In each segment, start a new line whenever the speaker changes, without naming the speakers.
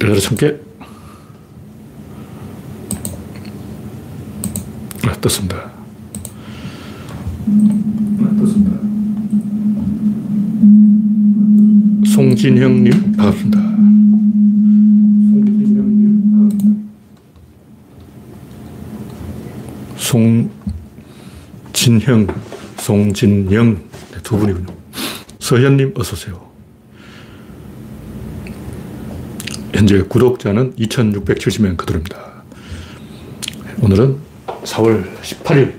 열여덟 개. 아, 떴습니다. 떴습니다. 송진형님, 반갑습니다. 송진형, 송진영 네, 두 분이군요. 서현님, 어서오세요. 현재 구독자는 2670명 그대로입니다. 오늘은 4월 18일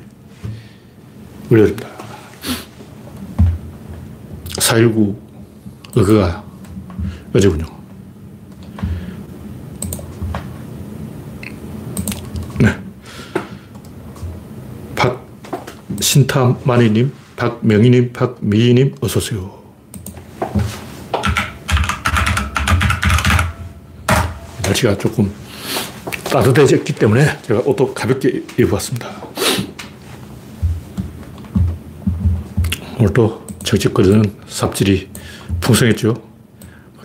월요일입니다. 4.19 의거가 어제군요. 네. 박신타마니님, 박명희님, 박미희님, 어서오세요. 날씨가 조금 따뜻해졌기 때문에 제가 옷도 가볍게 입어봤습니다. 오늘도 적적거리는 삽질이 풍성했죠.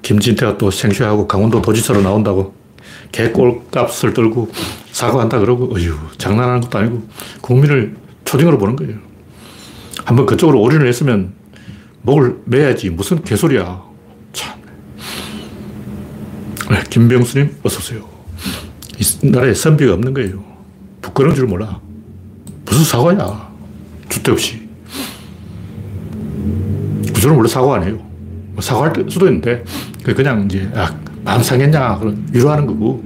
김진태가 또 생쇼하고 강원도 도지사로 나온다고 개꼴값을 떨고 사과한다 그러고 어휴 장난하는 것도 아니고 국민을 초딩으로 보는 거예요. 한번 그쪽으로 올인을 했으면 목을 매야지 무슨 개소리야. 참. 네, 김병수님 어서 오세요. 이 나라에 선비가 없는 거예요. 부끄러운 줄 몰라. 무슨 사과야. 주대 없이. 구조는 원래 사과 안 해요. 뭐 사과할 수도 있는데, 그냥 이제, 아, 마음 상했냐, 그런 위로하는 거고,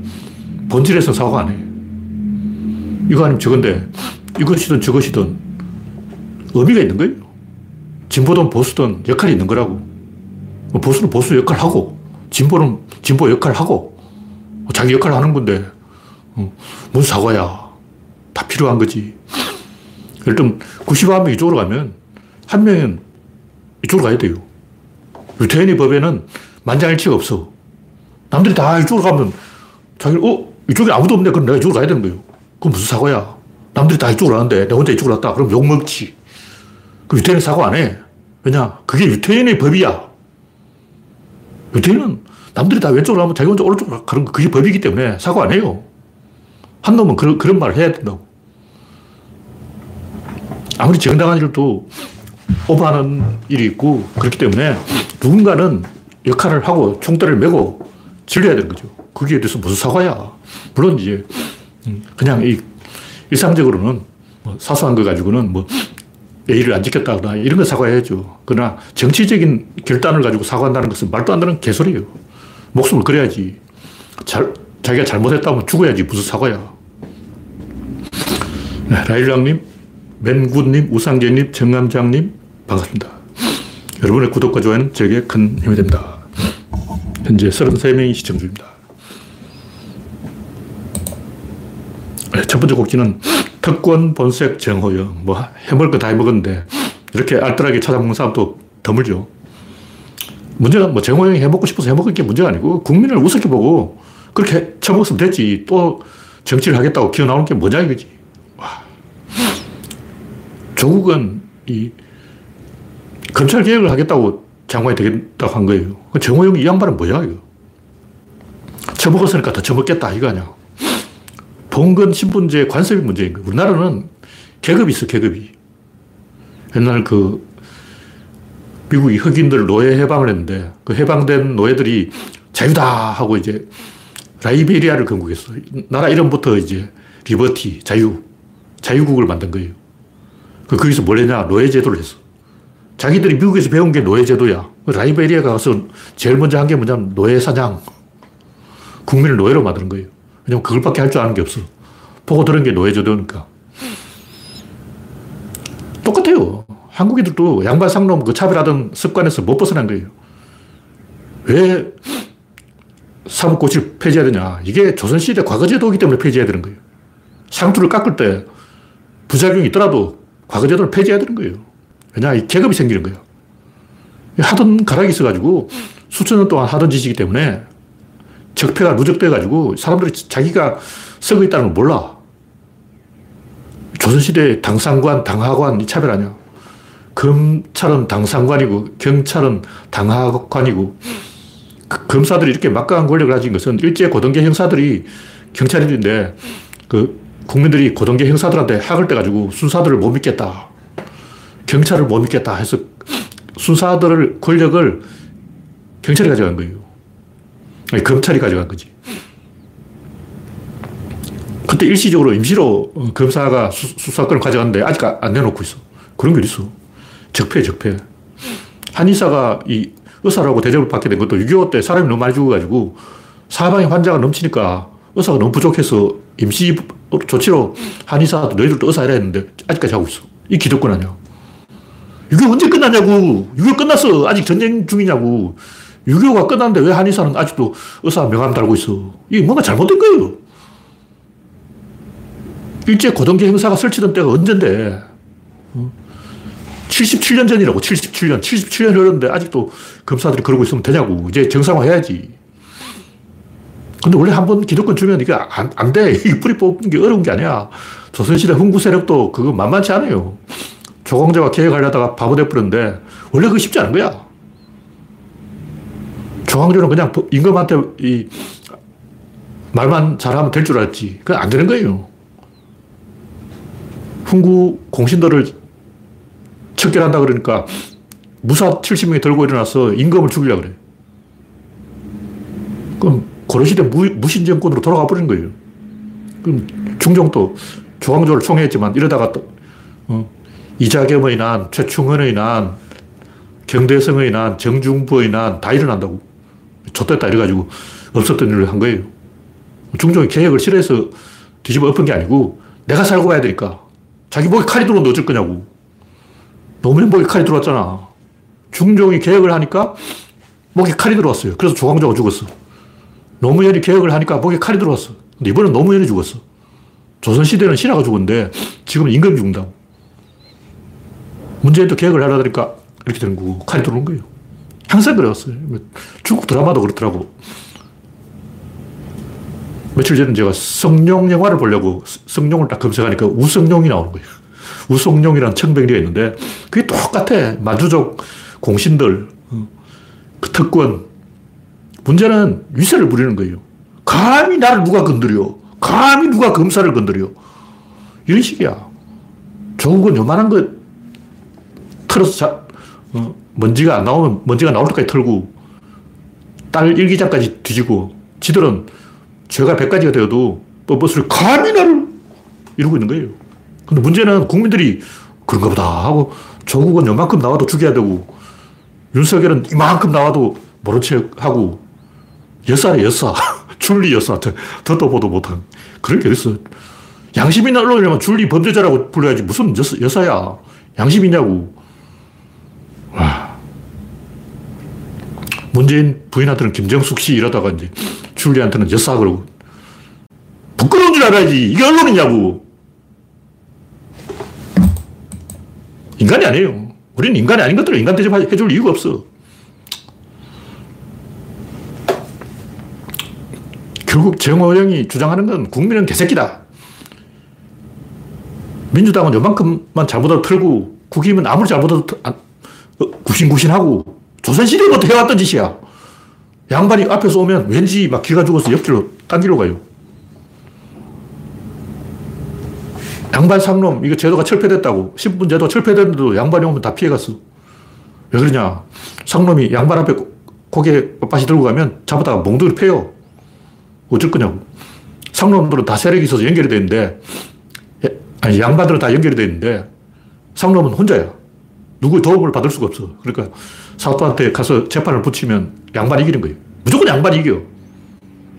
본질에서 사과 안 해. 이거 아니면 저건데, 이것이든 저것이든 의미가 있는 거예요. 진보든 보수든 역할이 있는 거라고. 뭐 보수는 보수 역할 하고, 진보는 진보 역할 하고, 자기 역할 하는 건데, 어, 무슨 사과야. 다 필요한 거지. 들면 91명 이쪽으로 가면 한 명은 이쪽으로 가야 돼요. 유태인의 법에는 만장일치가 없어. 남들이 다 이쪽으로 가면 자기 어? 이쪽에 아무도 없네. 그럼 내가 이쪽으로 가야 되는 거예요. 그럼 무슨 사과야. 남들이 다 이쪽으로 가는데 내가 혼자 이쪽으로 갔다. 그럼 욕먹지. 그 유태인은 사과 안 해. 왜냐? 그게 유태인의 법이야. 유태인은 남들이 다 왼쪽으로 가면 자기 혼자 오른쪽으로 가는 거 그게 법이기 때문에 사과 안 해요. 한 놈은 그런, 그런 말을 해야 된다고. 아무리 정당한 일도 오버하는 일이 있고 그렇기 때문에 누군가는 역할을 하고 총대를 메고 질려야 되는 거죠. 거기에 대해서 무슨 사과야. 물론 이제 그냥 이 일상적으로는 뭐 사소한 거 가지고는 뭐 예의를 안 지켰다거나 이런 거 사과해야죠. 그러나 정치적인 결단을 가지고 사과한다는 것은 말도 안 되는 개소리예요. 목숨을 걸어야지. 잘, 자기가 잘못했다면 죽어야지. 무슨 사과야. 네, 라일락님, 맨군님, 우상재님, 정감장님, 반갑습니다. 여러분의 구독과 좋아요는 제게 큰 힘이 됩니다. 현재 33명이 시청 중입니다. 네, 첫 번째 곡지는 특권 본색 정호영. 뭐, 해먹을 거 다 해먹었는데, 이렇게 알뜰하게 찾아먹는 사람도 드물죠. 문제가 뭐 정호영이 해먹고 싶어서 해먹은 게 문제가 아니고, 국민을 우습게 보고, 그렇게 처먹었으면 됐지. 또 정치를 하겠다고 기어 나오는 게 뭐냐 이거지. 와. 조국은 이 검찰 개혁을 하겠다고 장관이 되겠다고 한 거예요. 그 정호영이 이 양반은 뭐야, 이거. 처먹었으니까 더 처먹겠다, 이거 아니야. 봉건 신분제 관습이 문제인 거예요. 우리나라는 계급이 있어, 계급이. 옛날 그 미국이 흑인들 노예 해방을 했는데 그 해방된 노예들이 자유다 하고 이제 라이베리아를 건국했어. 나라 이름부터 이제 liberty, 자유, 자유국을 만든 거예요. 그 거기서 뭘 했냐? 노예제도를 했어. 자기들이 미국에서 배운 게 노예제도야. 라이베리아 가서 제일 먼저 한 게 뭐냐면 노예사냥. 국민을 노예로 만드는 거예요. 왜냐면 그걸밖에 할 줄 아는 게 없어. 보고 들은 게 노예제도니까. 똑같아요. 한국 애들도 양반 상놈 그 차별하던 습관에서 못 벗어난 거예요. 왜 사법고시를 폐지해야 되냐. 이게 조선시대 과거제도이기 때문에 폐지해야 되는 거예요. 상투를 깎을 때 부작용이 있더라도 과거제도를 폐지해야 되는 거예요. 왜냐, 이 계급이 생기는 거예요. 하던 가락이 있어가지고 수천 년 동안 하던 짓이기 때문에 적폐가 누적돼가지고 사람들이 자기가 쓰고 있다는 걸 몰라. 조선시대 당상관, 당하관 이 차별 아니야. 검찰은 당상관이고 경찰은 당하관이고 그 검사들이 이렇게 막강한 권력을 가진 것은 일제 고등계 형사들이 경찰인데 그 국민들이 고등계 형사들한테 학을 떼가지고 순사들을 못 믿겠다. 경찰을 못 믿겠다 해서 순사들을 권력을 경찰이 가져간 거예요. 아니, 검찰이 가져간 거지. 그때 일시적으로 임시로 검사가 수, 수사권을 가져갔는데 아직 안 내놓고 있어. 그런 게 있어. 적폐, 적폐. 한의사가 이 의사라고 대접을 받게 된 것도 6.25 때 사람이 너무 많이 죽어가지고 사방에 환자가 넘치니까 의사가 너무 부족해서 임시 조치로 한의사도 너희들도 의사 해라 했는데 아직까지 하고 있어. 이 기득권 아니야. 6.25 언제 끝나냐고. 6.25 끝났어. 아직 전쟁 중이냐고. 6.25가 끝났는데 왜 한의사는 아직도 의사 명함 달고 있어. 이게 뭔가 잘못된 거예요. 일제 고등계 행사가 설치된 때가 언젠데. 77년 전이라고, 77년. 77년 흘렀는데 아직도 검사들이 그러고 있으면 되냐고. 이제 정상화 해야지. 근데 원래 한 번 기득권 주면 이게 안, 안 돼. 이 뿌리 뽑는 게 어려운 게 아니야. 조선시대 흥부 세력도 그거 만만치 않아요. 조광조가 계획하려다가 바보 돼버렸는데, 원래 그거 쉽지 않은 거야. 조광조는 그냥 임금한테 이 말만 잘하면 될 줄 알았지. 그건 안 되는 거예요. 훈구 공신들을 척결한다 그러니까 무사 70명이 들고 일어나서 임금을 죽이려고 그래. 그럼 고려시대 무, 신정권으로 돌아가 버린 거예요. 그럼 중종도 조광조를 총애했지만 이러다가 또 어, 이자겸의 난, 최충헌의 난, 경대성의 난, 정중부의 난 다 일어난다고. 좆됐다 이래가지고 없었던 일을 한 거예요. 중종이 계획을 싫어해서 뒤집어 엎은 게 아니고 내가 살고 가야 되니까 자기 목에 칼이 들어오는데 어쩔 거냐고. 노무현 목에 칼이 들어왔잖아. 중종이 계획을 하니까 목에 칼이 들어왔어요. 그래서 조광조가 죽었어. 노무현이 계획을 하니까 목에 칼이 들어왔어. 근데 이번엔 노무현이 죽었어. 조선시대는 신하가 죽었는데 지금은 임금이 죽는다. 문재인도 계획을 하려 니까 이렇게 되는 거고 칼이 들어오는 거예요. 항상 그래왔어요. 중국 드라마도 그렇더라고. 며칠 전에 제가 성룡 영화를 보려고 성룡을 딱 검색하니까 우성룡이 나오는 거예요. 우성룡이라는 청백리가 있는데 그게 똑같아. 만주족 공신들, 어, 그 특권. 문제는 위세를 부리는 거예요. 감히 나를 누가 건드려. 감히 누가 검사를 건드려. 이런 식이야. 조국은 요만한 거 틀어서 자, 어, 먼지가 안 나오면 먼지가 나올 때까지 털고 딸 일기장까지 뒤지고 지들은 죄가 100가지가 되어도 뻔뻔스를 감히 나를 이러고 있는 거예요. 근데 문제는 국민들이 그런가 보다 하고 조국은 요만큼 나와도 죽여야 되고 윤석열은 이만큼 나와도 모른 척 하고 여사래 여사 줄리 여사 듣도 보도 못한 그런 게 있어 양심 있는 언론이라면 줄리 범죄자라고 불러야지 무슨 여사, 여사야 양심 있냐고 와 문재인 부인한테는 김정숙 씨 이러다가 이제 줄리한테는 여사 그러고. 부끄러운 줄 알아야지. 이게 언론이냐고. 인간이 아니에요. 우리는 인간이 아닌 것들을 인간 대접해 줄 이유가 없어. 결국 정호영이 주장하는 건 국민은 개새끼다. 민주당은 요만큼만 잘못을 털고 국힘은 아무리 잘못해도 어, 구신구신하고 조선시대부터 해왔던 짓이야. 양반이 앞에서 오면 왠지 막 기가 죽어서 옆길로, 딴 길로 가요. 양반 상놈, 이거 제도가 철폐됐다고. 신분 제도가 철폐됐는데도 양반이 오면 다 피해갔어. 왜 그러냐. 상놈이 양반 앞에 고개 빳빳이 들고 가면 잡아다가 몽둥이를 패요. 어쩔 거냐고. 상놈들은 다 세력이 있어서 연결이 되 있는데, 아니, 양반들은 다 연결이 되 있는데, 상놈은 혼자야. 누구의 도움을 받을 수가 없어. 그러니까 사또한테 가서 재판을 붙이면 양반이 이기는 거예요. 무조건 양반이 이겨.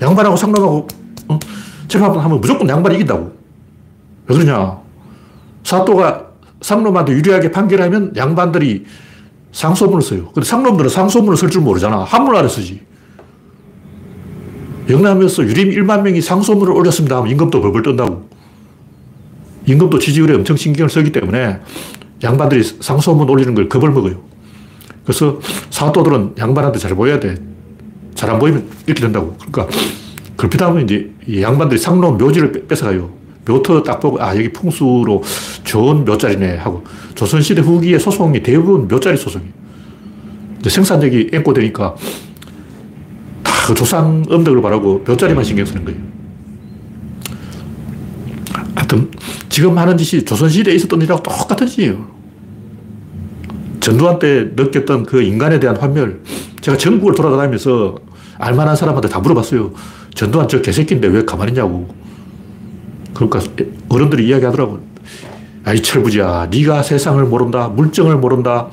양반하고 상남하고 어? 재판하면 무조건 양반이 이긴다고. 왜 그러냐. 사또가 상놈한테 유리하게 판결하면 양반들이 상소문을 써요. 근데 상놈들은 상소문을 쓸 줄 모르잖아. 한문 안에 쓰지. 영남에서 유림 1만 명이 상소문을 올렸습니다 하면 임금도 벌벌 뜬다고. 임금도 지지율에 엄청 신경을 쓰기 때문에 양반들이 상소문 올리는 걸 겁을 먹어요. 그래서 사또들은 양반한테 잘 보여야 돼. 잘 안 보이면 이렇게 된다고. 그러니까 그렇게 하면 이제 양반들이 상로 묘지를 뺏어가요. 묘터 딱 보고, 아, 여기 풍수로 좋은 묘자리네 하고. 조선시대 후기에 소송이 대부분 묘자리 소송이. 이제 생산력이 앵꼬되니까 다그 조상 음덕을 바라고 몇 자리만 신경 쓰는 거예요. 하여튼, 지금 하는 짓이 조선시대에 있었던 일하고 똑같은 짓이에요. 전두환 때 느꼈던 그 인간에 대한 환멸. 제가 전국을 돌아다니면서 알만한 사람한테 다 물어봤어요. 전두환 저 개새끼인데 왜 가만히 있냐고. 그러니까 어른들이 이야기하더라고. 아이 철부지야, 네가 세상을 모른다, 물정을 모른다.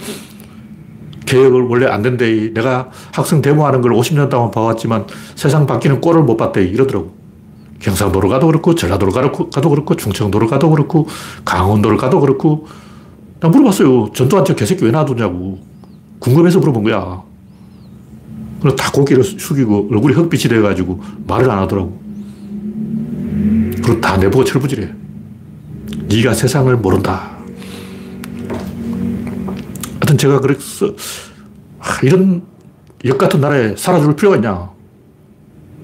개혁을 원래 안 된대. 내가 학생 데모하는 걸 50년 동안 봐왔지만 세상 바뀌는 꼴을 못 봤대. 이러더라고. 경상도로 가도 그렇고, 전라도로 가도 그렇고, 충청도로 가도 그렇고, 강원도를 가도 그렇고. 나 물어봤어요. 전두환 저 개새끼 왜 놔두냐고. 궁금해서 물어본 거야. 다 고개를 숙이고 얼굴이 흑빛이 돼가지고 말을 안 하더라고. 그리고 다 내보고 철부지래. 네가 세상을 모른다. 하여튼 제가 그래서 아, 이런 역 같은 나라에 살아줄 필요가 있냐.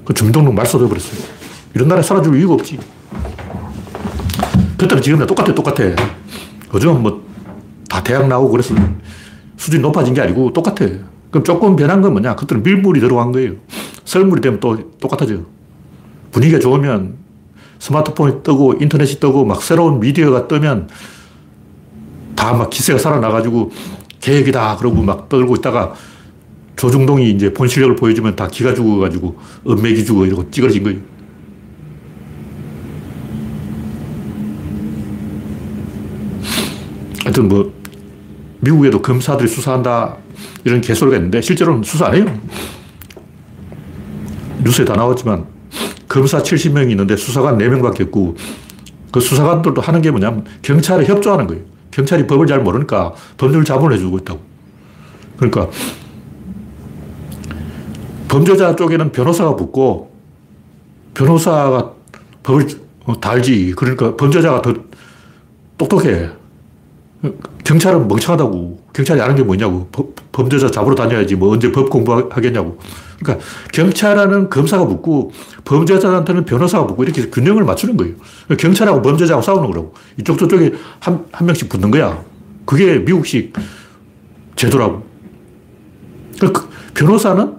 그 주민등록 말소돼 버렸어요. 이런 나라에 살아줄 이유가 없지. 그때는 지금이랑 똑같아, 똑같아. 요즘은 뭐, 다 대학 나오고 그래서 수준이 높아진 게 아니고 똑같아. 그럼 조금 변한 건 뭐냐? 그때는 밀물이 들어간 거예요. 썰물이 되면 또 똑같아져. 분위기가 좋으면 스마트폰이 뜨고 인터넷이 뜨고 막 새로운 미디어가 뜨면 다 막 기세가 살아나가지고 계획이다 그러고 막 떨고 있다가 조중동이 이제 본 실력을 보여주면 다 기가 죽어가지고 은맥이 죽어 이러고 찌그러진 거예요. 하여튼 뭐 미국에도 검사들이 수사한다 이런 개소리가 있는데 실제로는 수사 안 해요. 뉴스에 다 나왔지만 검사 70명이 있는데 수사관 4명밖에 없고 그 수사관들도 하는 게 뭐냐면 경찰에 협조하는 거예요. 경찰이 법을 잘 모르니까 법률 자문을 해주고 있다고. 그러니까 범죄자 쪽에는 변호사가 붙고 변호사가 법을 다 알지. 그러니까 범죄자가 더 똑똑해. 경찰은 멍청하다고. 경찰이 아는 게 뭐냐고. 범죄자 잡으러 다녀야지. 뭐 언제 법 공부하겠냐고. 그러니까 경찰하는 검사가 붙고 범죄자한테는 변호사가 붙고 이렇게 균형을 맞추는 거예요. 경찰하고 범죄자하고 싸우는 거라고. 이쪽 저쪽에 한, 한 명씩 붙는 거야. 그게 미국식 제도라고. 그러니까 변호사는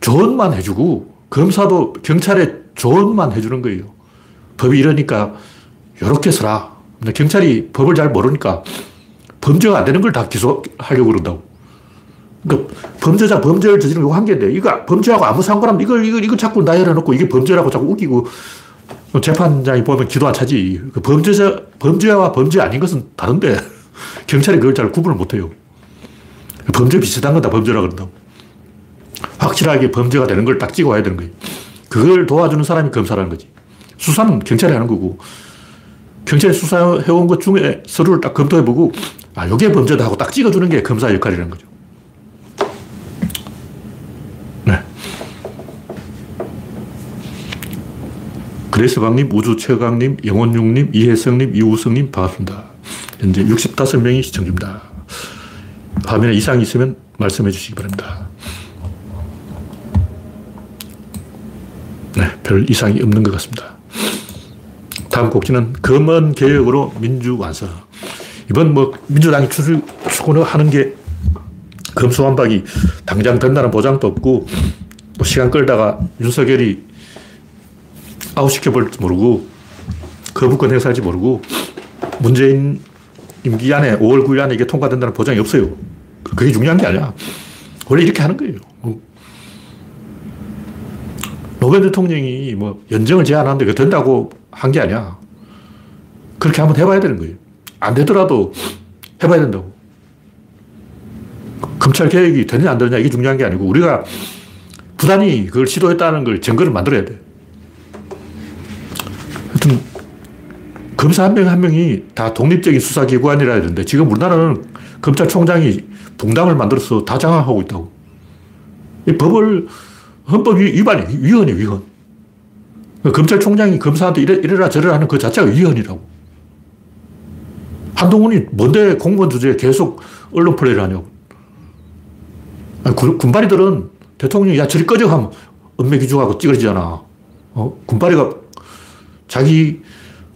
조언만 해주고 검사도 경찰에 조언만 해주는 거예요. 법이 이러니까 이렇게 써라. 근데 경찰이 법을 잘 모르니까 범죄가 안 되는 걸 다 기소하려고 그런다고. 그러니까 범죄자 범죄를 저지르는 거 한계인데, 이거 범죄하고 아무 상관없는 이걸, 이걸, 이걸 자꾸 나열해놓고 이게 범죄라고 자꾸 우기고 재판장이 보면 기도 안 차지. 그 범죄자, 범죄와 범죄 아닌 것은 다른데 경찰이 그걸 잘 구분을 못 해요. 범죄 비슷한 건 다 범죄라 그런다고. 확실하게 범죄가 되는 걸 딱 찍어 와야 되는 거예요. 그걸 도와주는 사람이 검사라는 거지. 수사는 경찰이 하는 거고, 경찰이 수사해온 것 중에 서류를 딱 검토해보고, 아, 이게 범죄다 하고 딱 찍어주는 게 검사 역할이라는 거죠. 그레스방님, 우주최강님, 영원육님, 이혜성님, 이우성님, 반갑습니다. 현재 65명이 시청 중입니다. 화면에 이상이 있으면 말씀해 주시기 바랍니다. 네, 별 이상이 없는 것 같습니다. 다음 곡지는 검언 개혁으로 민주 완성. 이번 뭐 민주당이 추구하는 게 검수완박이 당장 된다는 보장도 없고 또 시간 끌다가 윤석열이 아웃시켜볼지 모르고 거부권 행사할지 모르고 문재인 임기 안에 5월 9일 안에 이게 통과된다는 보장이 없어요. 그게 중요한 게 아니야. 원래 이렇게 하는 거예요. 노무현 대통령이 뭐 연정을 제안하는데 그 된다고 한 게 아니야. 그렇게 한번 해봐야 되는 거예요. 안 되더라도 해봐야 된다고. 검찰 개혁이 되느냐 안 되느냐 이게 중요한 게 아니고 우리가 부단히 그걸 시도했다는 걸 증거를 만들어야 돼. 하여튼 검사 한 명 한 명이 다 독립적인 수사기관이라 했는데 지금 우리나라는 검찰총장이 붕당을 만들어서 다 장악하고 있다고. 이 법을 헌법 위반이 위헌이 위헌. 검찰총장이 검사한테 이래, 이래라 저래라 하는 그 자체가 위헌이라고. 한동훈이 뭔데 공무원 주제에 계속 언론 플레이를 하냐고. 아니, 군바리들은 대통령이 야, 저리 꺼져 하면 은맥기중하고 찌그러지잖아. 어? 군바리가 자기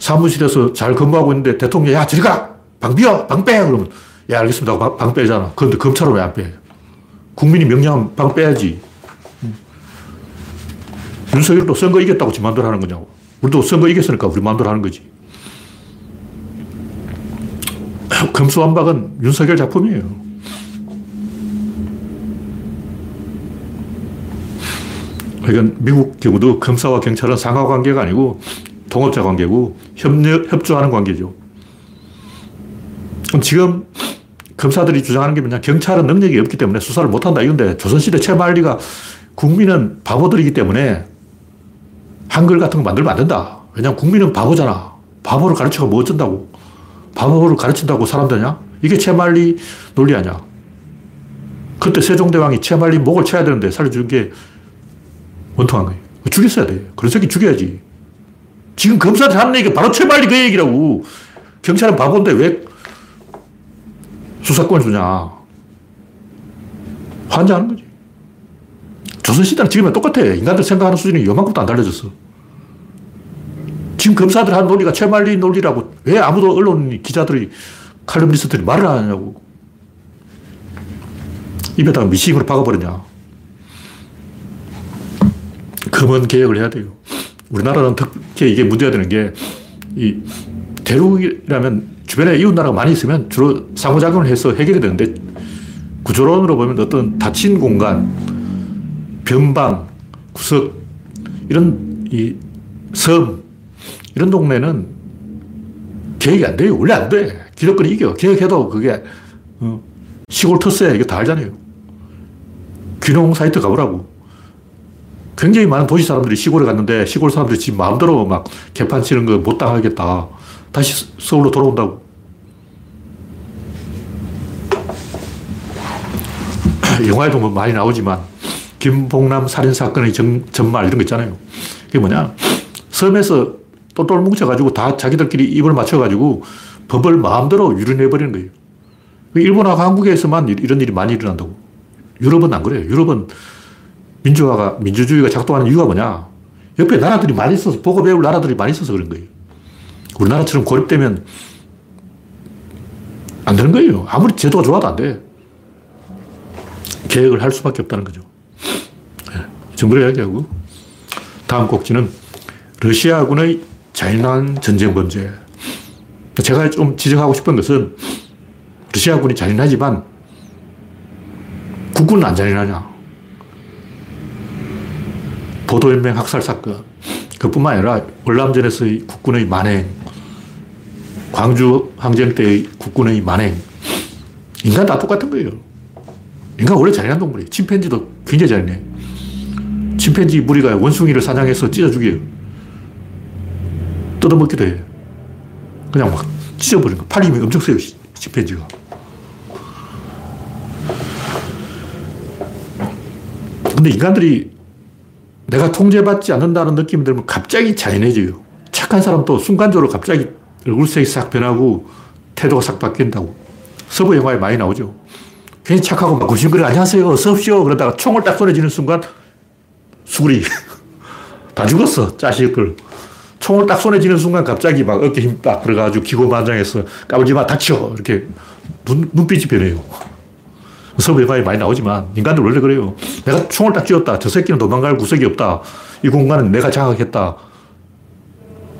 사무실에서 잘 근무하고 있는데 대통령이 야, 저리 가! 방 비워! 방 빼! 그러면 야, 알겠습니다. 방, 방 빼잖아. 그런데 검찰은 왜 안 빼? 국민이 명령하면 방 빼야지. 윤석열도 선거 이겼다고 지 마음대로 하는 거냐고. 우리도 선거 이겼으니까 우리 마음대로 하는 거지. 금수완박은 윤석열 작품이에요. 그러니까 미국 경우도 검사와 경찰은 상하 관계가 아니고 동업자 관계고 협력, 협조하는 관계죠. 지금 검사들이 주장하는 게 뭐냐. 경찰은 능력이 없기 때문에 수사를 못한다 이건데 조선시대 최말리가 국민은 바보들이기 때문에 한글 같은 거 만들면 안 된다. 왜냐면 국민은 바보잖아. 바보를 가르쳐가 뭐 어쩐다고. 바보를 가르친다고 사람 되냐? 이게 최말리 논리 아니야. 그때 세종대왕이 최말리 목을 쳐야 되는데 살려준 게 원통한 거예요. 죽였어야 돼. 그런 새끼 죽여야지. 지금 검사들 하는 얘기가 바로 최말리 그 얘기라고. 경찰은 바보인데 왜 수사권을 주냐. 환장하는 거지. 조선시대는 지금이랑 똑같아. 인간들 생각하는 수준이 요만큼도 안 달라졌어. 지금 검사들 하는 논리가 최말리 논리라고 왜 아무도 언론 기자들이 칼럼니스트들이 말을 안 하냐고. 입에다가 미싱으로 박아버리냐. 검은 개혁을 해야 돼요. 우리나라는 특히 이게 문제가 되는 게, 이 대륙이라면 주변에 이웃 나라가 많이 있으면 주로 상호작용을 해서 해결이 되는데, 구조론으로 보면 어떤 닫힌 공간, 변방, 구석, 이런 이 섬, 이런 동네는 계획이 안 돼요. 원래 안 돼. 기득권이 이겨. 계획해도 그게 어, 시골 터세 이거 다 알잖아요. 귀농 사이트 가보라고. 굉장히 많은 도시 사람들이 시골에 갔는데 시골 사람들이 지금 마음대로 막 개판 치는 거 못 당하겠다. 다시 서울로 돌아온다고. 영화에도 뭐 많이 나오지만 김봉남 살인 사건의 정, 전말 이런 거 있잖아요. 그게 뭐냐? 섬에서 똘똘 뭉쳐가지고 다 자기들끼리 입을 맞춰가지고 법을 마음대로 유린해버리는 거예요. 일본하고 한국에서만 이런 일이 많이 일어난다고. 유럽은 안 그래요. 유럽은 민주화가, 민주주의가 작동하는 이유가 뭐냐. 옆에 나라들이 많이 있어서, 보고 배울 나라들이 많이 있어서 그런 거예요. 우리나라처럼 고립되면 안 되는 거예요. 아무리 제도가 좋아도 안 돼. 계획을 할 수밖에 없다는 거죠. 네. 정부를 이야기하고, 다음 꼭지는 러시아군의 잔인한 전쟁 범죄. 제가 좀 지적하고 싶은 것은 러시아군이 잔인하지만 국군은 안 잔인하냐. 보도연맹 학살 사건. 그뿐만 아니라 월남전에서의 국군의 만행, 광주 항쟁 때의 국군의 만행. 인간 다 똑같은 거예요. 인간 원래 잔인한 동물이에요. 침팬지도 굉장히 잔인해. 침팬지 무리가 원숭이를 사냥해서 찢어 죽여요. 뜯어먹기도 해. 그냥 막 찢어버리는 거. 팔 힘이 엄청 세요, 침팬지가. 근데 인간들이 내가 통제받지 않는다는 느낌이 들면 갑자기 잔인해져요. 착한 사람도 순간적으로 갑자기 얼굴색이 싹 변하고 태도가 싹 바뀐다고. 서부 영화에 많이 나오죠. 괜히 착하고 막 구심거리고 안녕하세요. 어서 오십시오. 그러다가 총을 딱 쏘내지는 순간 수구리. 다 죽었어. 자식들. 총을 딱 손에 쥐는 순간 갑자기 막 어깨 힘 딱 들어가지고 기고만장해서 까불지 마, 닥쳐! 이렇게 눈, 눈빛이 변해요. 서부에마에 많이 나오지만 인간들 원래 그래요. 내가 총을 딱 쥐었다. 저 새끼는 도망갈 구석이 없다. 이 공간은 내가 장악했다.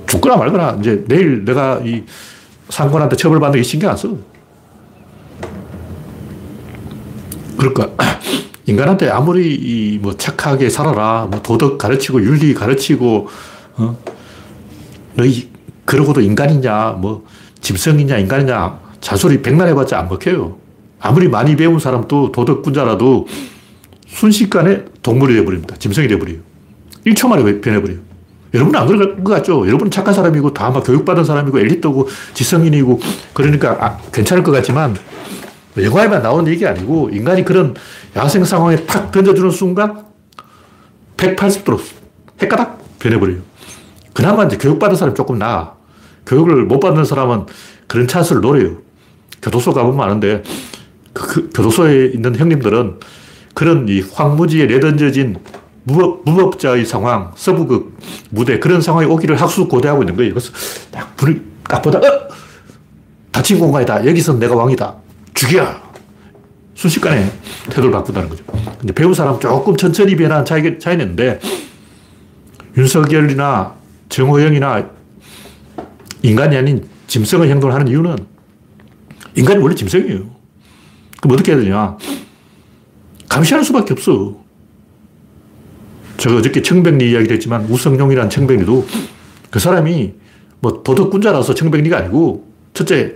죽거나 말거나 이제 내일 내가 이 상관한테 처벌받는 게 신경 안 써. 그러니까 인간한테 아무리 뭐 착하게 살아라, 뭐 도덕 가르치고 윤리 가르치고 어? 너희 그러고도 인간이냐, 뭐 짐승이냐, 인간이냐 잔소리 백날 해봤자 안 먹혀요. 아무리 많이 배운 사람도 도덕군자라도 순식간에 동물이 되어버립니다. 짐승이 되어버려요. 1초 만에 변해버려요. 여러분은 안 그럴 것 같죠? 여러분은 착한 사람이고 다 아마 교육받은 사람이고 엘리트고 지성인이고 그러니까 아, 괜찮을 것 같지만 영화에만 나오는 얘기 아니고 인간이 그런 야생 상황에 탁 던져주는 순간 180도로 헷가닥 변해버려요. 그나마 이제 교육받은 사람이 조금 나아. 교육을 못 받는 사람은 그런 찬스를 노려요. 교도소 가보면 아는데, 그, 그 교도소에 있는 형님들은 그런 이 황무지에 내던져진 무법, 무법자의 상황, 서부극, 무대, 그런 상황이 오기를 학수 고대하고 있는 거예요. 그래서 딱 불을 딱 보다, 어! 닫힌 공간이다. 여기서 내가 왕이다. 죽여! 순식간에 태도를 바꾼다는 거죠. 근데 배운 사람 조금 천천히 변한 차이, 차이는 있는데, 윤석열이나 정호영이나 인간이 아닌 짐승의 행동을 하는 이유는 인간이 원래 짐승이에요. 그럼 어떻게 해야 되냐? 감시하는 수밖에 없어. 제가 어저께 청백리 이야기를 했지만 우성룡이라는 청백리도 그 사람이 뭐 도덕군자라서 청백리가 아니고 첫째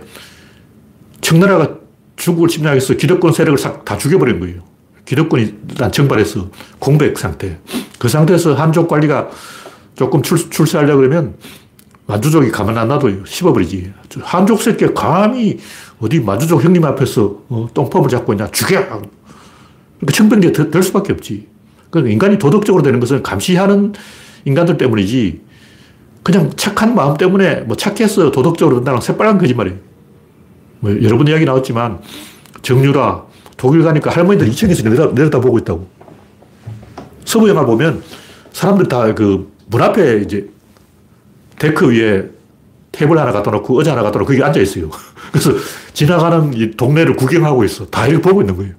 청나라가 중국을 침략해서 기득권 세력을 싹 다 죽여버린 거예요. 기득권이 일단 정발해서 공백 상태. 그 상태에서 한족 관리가 조금 출, 출세하려고 그러면 만주족이 가만 안 놔둬요. 씹어버리지. 한족 새끼가 감히 어디 만주족 형님 앞에서 어, 똥펌을 잡고 있냐. 죽여! 그러니까 청병리가 될 수밖에 없지. 그러니까 인간이 도덕적으로 되는 것은 감시하는 인간들 때문이지 그냥 착한 마음 때문에 뭐 착해서 도덕적으로 된다는 새빨간 거짓말이에요. 뭐 여러 번 이야기 나왔지만 정유라 독일 가니까 할머니들 2층에서 내려다, 내려다 보고 있다고. 서부 영화 보면 사람들 다 그 문 앞에 이제 데크 위에 테이블 하나 갖다 놓고 의자 하나 갖다 놓고 거기 앉아 있어요. 그래서 지나가는 이 동네를 구경하고 있어. 다 이렇게 보고 있는 거예요.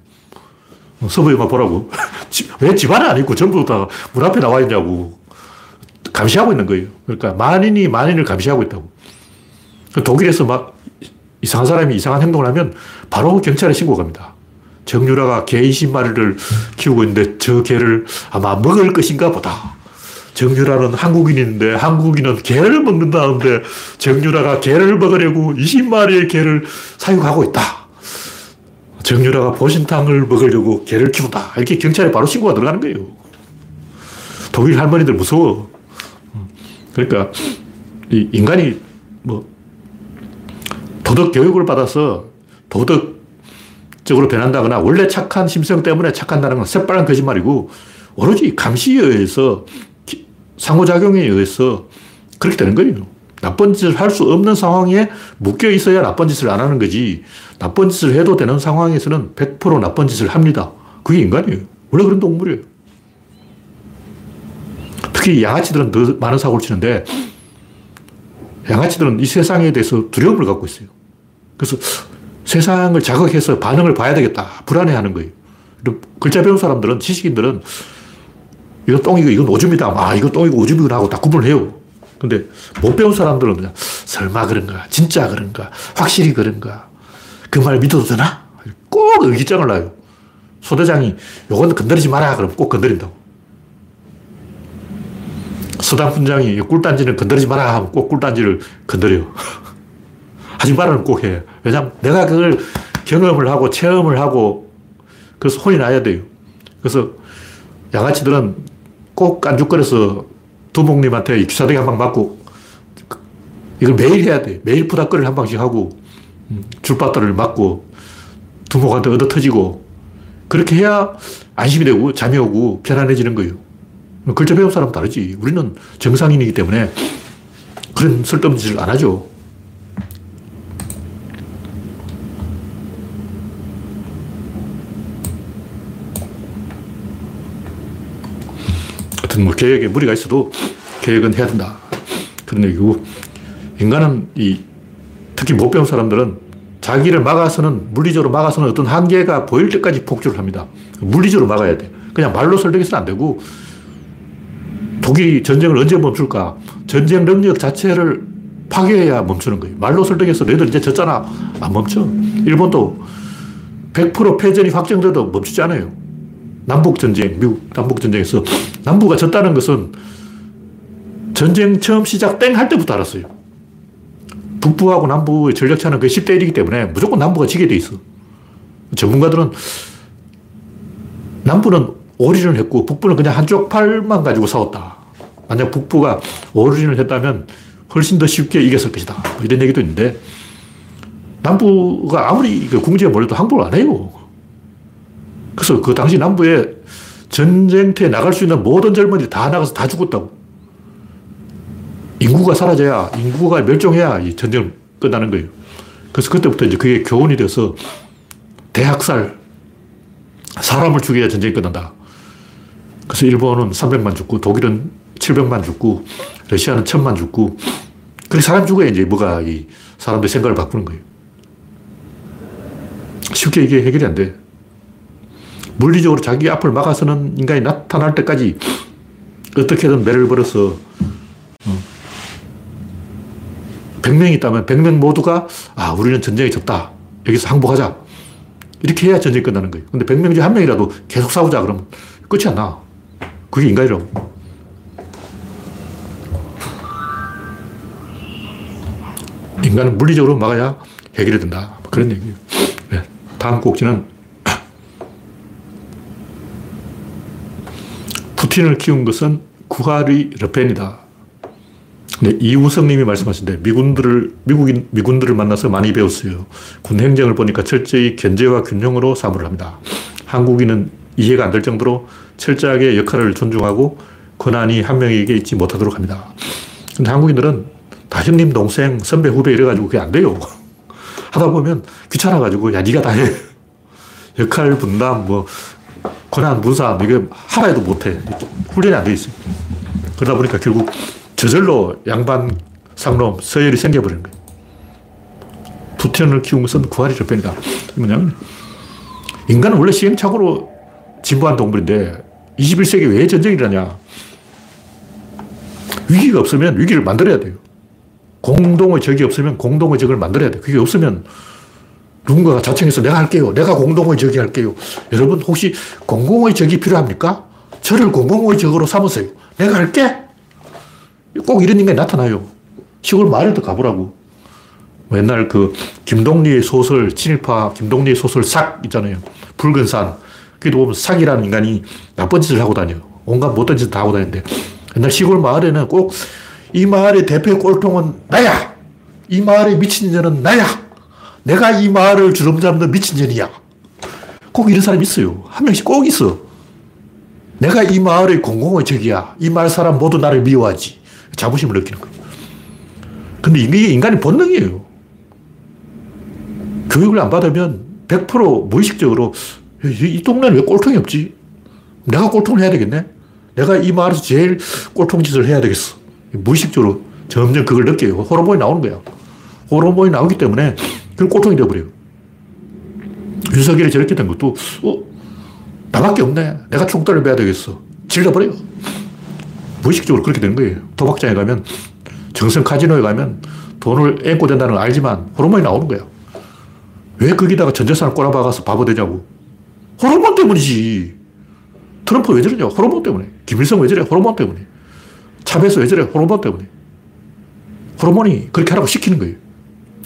어, 서부 영화 보라고. 왜 집안에 안 있고 전부 다 문 앞에 나와 있냐고. 감시하고 있는 거예요. 그러니까 만인이 만인을 감시하고 있다고. 독일에서 막 이상한 사람이 이상한 행동을 하면 바로 경찰에 신고 갑니다. 정유라가 개 20마리를 키우고 있는데 저 개를 아마 먹을 것인가 보다. 정유라는 한국인인데 한국인은 개를 먹는다는데 정유라가 개를 먹으려고 20마리의 개를 사육하고 있다. 정유라가 보신탕을 먹으려고 개를 키운다. 이렇게 경찰에 바로 신고가 들어가는 거예요. 독일 할머니들 무서워. 그러니까 인간이 뭐 도덕 교육을 받아서 도덕적으로 변한다거나 원래 착한 심성 때문에 착한다는 건 새빨간 거짓말이고 오로지 감시에 의해서 상호작용에 의해서 그렇게 되는 거예요. 나쁜 짓을 할 수 없는 상황에 묶여 있어야 나쁜 짓을 안 하는 거지. 나쁜 짓을 해도 되는 상황에서는 100% 나쁜 짓을 합니다. 그게 인간이에요. 원래 그런 동물이에요. 특히 양아치들은 더 많은 사고를 치는데 양아치들은 이 세상에 대해서 두려움을 갖고 있어요. 그래서 세상을 자극해서 반응을 봐야 되겠다. 불안해하는 거예요. 글자 배운 사람들은, 지식인들은 이거 똥이고 이건 오줌이다. 아, 이거 똥이고 오줌이구나 하고 다 구분을 해요. 근데 못 배운 사람들은 그냥 설마 그런가? 진짜 그런가? 확실히 그런가? 그 말 믿어도 되나? 꼭 의기장을 놔요. 소대장이 요건 건드리지 마라. 그럼 꼭 건드린다고. 서당 분장이 꿀단지는 건드리지 마라 하면 꼭 꿀단지를 건드려요. 하지 말라는 꼭 해. 왜냐면 내가 그걸 경험을 하고 체험을 하고 그래서 혼이 나야 돼요. 그래서 양아치들은 꼭 깐죽거려서 두목님한테 기사대기 한 방 맞고 이걸 매일 해야 돼. 매일 푸닥거리를 한 방씩 하고 음, 줄바따를 맞고 두목한테 얻어 터지고 그렇게 해야 안심이 되고 잠이 오고 편안해지는 거예요. 글자 배운 사람은 다르지. 우리는 정상인이기 때문에 그런 쓸데없는 짓을 안 하죠. 하여튼 뭐 계획에 무리가 있어도 계획은 해야 된다. 그런 얘기고 인간은 이 특히 못 배운 사람들은 자기를 막아서는 물리적으로 막아서는 어떤 한계가 보일 때까지 폭주를 합니다. 물리적으로 막아야 돼. 그냥 말로 설득해서는 안 되고 독일이 전쟁을 언제 멈출까? 전쟁 능력 자체를 파괴해야 멈추는 거예요. 말로 설득해서 너희들 이제 졌잖아. 안 멈춰. 일본도 100% 패전이 확정돼도 멈추지 않아요. 남북전쟁, 미국 남북전쟁에서 남부가 졌다는 것은 전쟁 처음 시작 땡 할 때부터 알았어요. 북부하고 남부의 전력 차는 거의 10대 1이기 때문에 무조건 남부가 지게 돼 있어. 전문가들은 남부는 오리를 했고 북부는 그냥 한쪽 팔만 가지고 싸웠다. 만약 북부가 오리를 했다면 훨씬 더 쉽게 이겼을 것이다. 뭐 이런 얘기도 있는데 남부가 아무리 그 궁지에 몰려도 항복을 안 해요. 그래서 그 당시 남부에 전쟁터에 나갈 수 있는 모든 젊은이들 다 나가서 다 죽었다고. 인구가 사라져야, 인구가 멸종해야 이 전쟁 끝나는 거예요. 그래서 그때부터 이제 그게 교훈이 돼서 대학살, 사람을 죽여야 전쟁이 끝난다. 그래서 일본은 300만 죽고, 독일은 700만 죽고, 러시아는 1000만 죽고, 그렇게 사람 죽어야 이제 뭐가 이 사람들 생각을 바꾸는 거예요. 쉽게 이게 해결이 안 돼. 물리적으로 자기 앞을 막아서는 인간이 나타날 때까지 어떻게든 매를 벌어서 100명이 어, 있다면 100명 모두가 아, 우리는 전쟁에 졌다. 여기서 항복하자. 이렇게 해야 전쟁이 끝나는 거예요. 근데 100명 중에 한 명이라도 계속 싸우자 그러면 끝이 안 나. 그게 인간이라고. 인간은 물리적으로 막아야 해결이 된다. 뭐 그런 얘기예요. 네. 다음 꼭지는 푸틴을 키운 것은 구하리 르펜이다. 네, 이우성님이 말씀하신데 미군들을 미국인 미군들을 만나서 많이 배웠어요. 군 행정을 보니까 철저히 견제와 균형으로 사무를 합니다. 한국인은 이해가 안 될 정도로 철저하게 역할을 존중하고 권한이 한 명에게 있지 못하도록 합니다. 근데 한국인들은 다 형님, 동생, 선배, 후배 이래가지고 그게 안 돼요. 하다 보면 귀찮아가지고, 야, 니가 다 해. 역할 분담, 뭐, 권한 분산, 이게 하나 해도 못해. 훈련이 안 돼 있어요. 그러다 보니까 결국 저절로 양반, 상놈, 서열이 생겨버리는 거예요. 푸틴을 키운 것은 구하리 저편이다. 뭐냐면, 인간은 원래 시행착오로 진보한 동물인데, 21세기 왜 전쟁이 일어나냐? 위기가 없으면 위기를 만들어야 돼요. 공동의 적이 없으면 공동의 적을 만들어야 돼. 그게 없으면 누군가가 자청해서 내가 할게요. 내가 공동의 적이 할게요. 여러분 혹시 공공의 적이 필요합니까? 저를 공공의 적으로 삼으세요. 내가 할게. 꼭 이런 인간이 나타나요. 시골 마을에도 가보라고. 뭐 옛날 그 김동리의 소설, 친일파 김동리의 소설 삭 있잖아요. 붉은 산. 그기도 보면 삭이라는 인간이 나쁜 짓을 하고 다녀요. 온갖 못된 짓을 다 하고 다니는데 옛날 시골 마을에는 꼭 이 마을의 대표 꼴통은 나야! 이 마을의 미친 년은 나야! 내가 이 마을을 주름잡는 미친년이야. 꼭 이런 사람이 있어요. 한 명씩 꼭 있어. 내가 이 마을의 공공의 적이야. 이 마을 사람 모두 나를 미워하지. 자부심을 느끼는 거예요. 근데 이게 인간의 본능이에요. 교육을 안 받으면 100% 무의식적으로 이 동네는 왜 꼴통이 없지? 내가 꼴통을 해야 되겠네? 내가 이 마을에서 제일 꼴통 짓을 해야 되겠어. 무의식적으로 점점 그걸 느껴요. 호르몬이 나오는 거야. 호르몬이 나오기 때문에 그걸 고통이 되어버려요. 윤석열이 저렇게 된 것도, 어, 나밖에 없네. 내가 총대를 매야 되겠어. 질러버려요. 무의식적으로 그렇게 된 거예요. 도박장에 가면, 정성 카지노에 가면 돈을 앵고 된다는 걸 알지만 호르몬이 나오는 거야. 왜 거기다가 전 재산을 꼬라박아서 바보 되냐고. 호르몬 때문이지. 트럼프 왜 저러냐? 호르몬 때문에. 김일성 왜 저래? 호르몬 때문에. 차베스 왜 저래? 호르몬 때문에. 호르몬이 그렇게 하라고 시키는 거예요.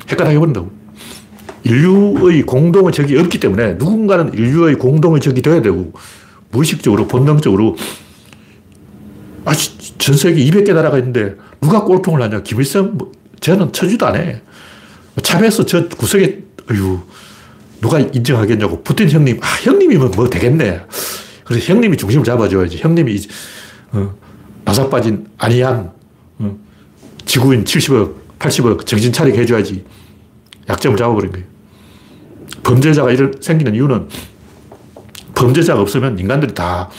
헷갈하게 해버린다고. 인류의 공동의 적이 없기 때문에 누군가는 인류의 공동의 적이 돼야 되고 무의식적으로 본능적으로 아, 전 세계 200개 나라가 있는데 누가 꼴통을 하냐. 김일성, 뭐, 쟤는 쳐주도 안 해. 차베스 저 구석에, 어휴, 누가 인정하겠냐고. 푸틴 형님, 아, 형님이면 뭐 되겠네. 그래서 형님이 중심을 잡아줘야지. 형님이, 어, 나사 빠진 아니한 어, 지구인 70억, 80억 정신 차리게 해줘야지 약점을 잡아버린 거예요. 범죄자가 이런 생기는 이유는 범죄자가 없으면 인간들이 다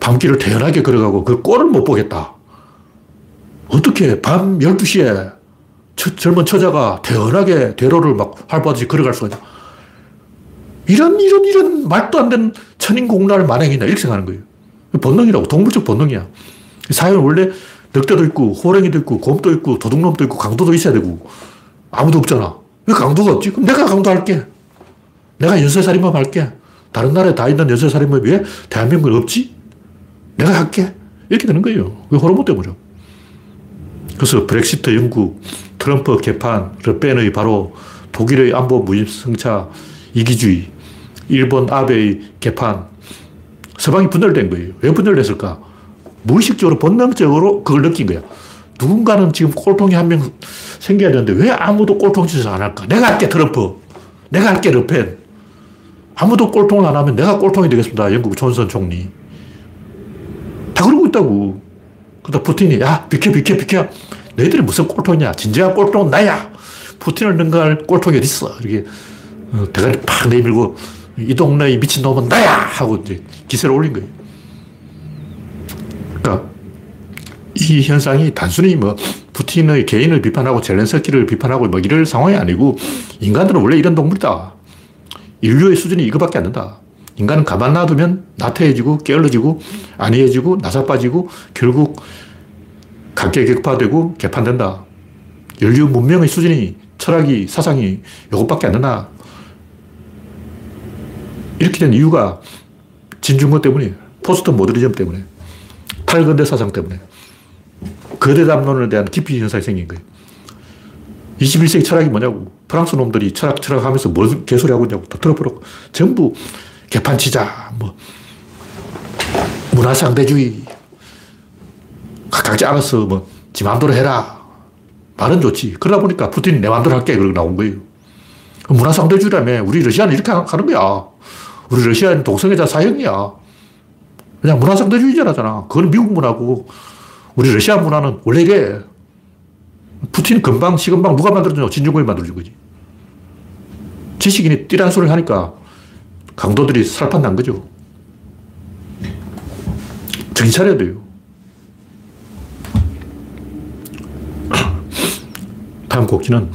밤길을 태연하게 걸어가고 그 꼴을 못 보겠다. 어떻게 밤 12시에 처, 젊은 처자가 태연하게 대로를 막 활보하듯이 걸어갈 수가 있냐. 이런, 이런, 이런 말도 안 되는 천인공날 만행이냐. 이렇게 생각하는 거예요. 본능이라고. 동물적 본능이야. 사회는 원래 늑대도 있고, 호랭이도 있고, 곰도 있고, 도둑놈도 있고, 강도도 있어야 되고, 아무도 없잖아. 왜 강도가 없지? 그럼 내가 강도할게. 내가 연쇄살인범 할게. 다른 나라에 다 있는 연쇄살인범이 왜 대한민국에 없지? 내가 할게. 이렇게 되는 거예요. 그 호르몬 때문이죠. 그래서 브렉시트 영국, 트럼프 개판, 르펜의 바로 독일의 안보 무임승차, 이기주의, 일본 아베의 개판, 서방이 분열된 거예요. 왜 분열됐을까? 무의식적으로 본능적으로 그걸 느낀 거야. 누군가는 지금 꼴통이 한 명 생겨야 되는데 왜 아무도 꼴통 짓을 안 할까? 내가 할게, 트럼프. 내가 할게, 르펜. 아무도 꼴통을 안 하면 내가 꼴통이 되겠습니다. 영국 존선 총리. 다 그러고 있다고. 그러다 푸틴이, 야, 비켜, 비켜, 비켜. 너희들이 무슨 꼴통이냐. 진정한 꼴통은 나야. 푸틴을 능가할 꼴통이 어딨어. 이렇게 어, 대가리 팍 내밀고 이 동네의 미친놈은 나야! 하고 이제 기세를 올린 거예요. 그러니까 이 현상이 단순히 뭐 푸틴의 개인을 비판하고 젤렌스키를 비판하고 뭐 이럴 상황이 아니고 인간들은 원래 이런 동물이다. 인류의 수준이 이거밖에 안 된다. 인간은 가만 놔두면 나태해지고 게을러지고 안이해지고 나사빠지고 결국 각계격파되고 개판된다. 인류 문명의 수준이 철학이 사상이 이것밖에 안 되나. 이렇게 된 이유가 진중권 때문이에요. 포스트 모더니즘 때문에. 탈근대 사상 때문에. 거대 담론에 대한 기피 현상이 생긴 거예요. 21세기 철학이 뭐냐고. 프랑스 놈들이 철학, 철학 하면서 뭔 개소리 하고 있냐고. 다 들어보라고. 전부 개판치자, 뭐, 문화상대주의. 각자 알아서 뭐, 지 마음대로 해라. 말은 좋지. 그러다 보니까 푸틴이 내 마음대로 할게. 그러고 나온 거예요. 문화상대주의라며. 우리 러시아는 이렇게 하는 거야. 우리 러시아는 동성애자 사형이야. 그냥 문화상대주의자라잖아. 그건 미국 문화고, 우리 러시아 문화는 원래 이래. 푸틴 금방, 시금방 누가 만들어주냐? 진중권이 만들어준 거지. 지식인이 띠란 소리를 하니까 강도들이 살판 난 거죠. 정신 차려야 돼요. 다음 곡지는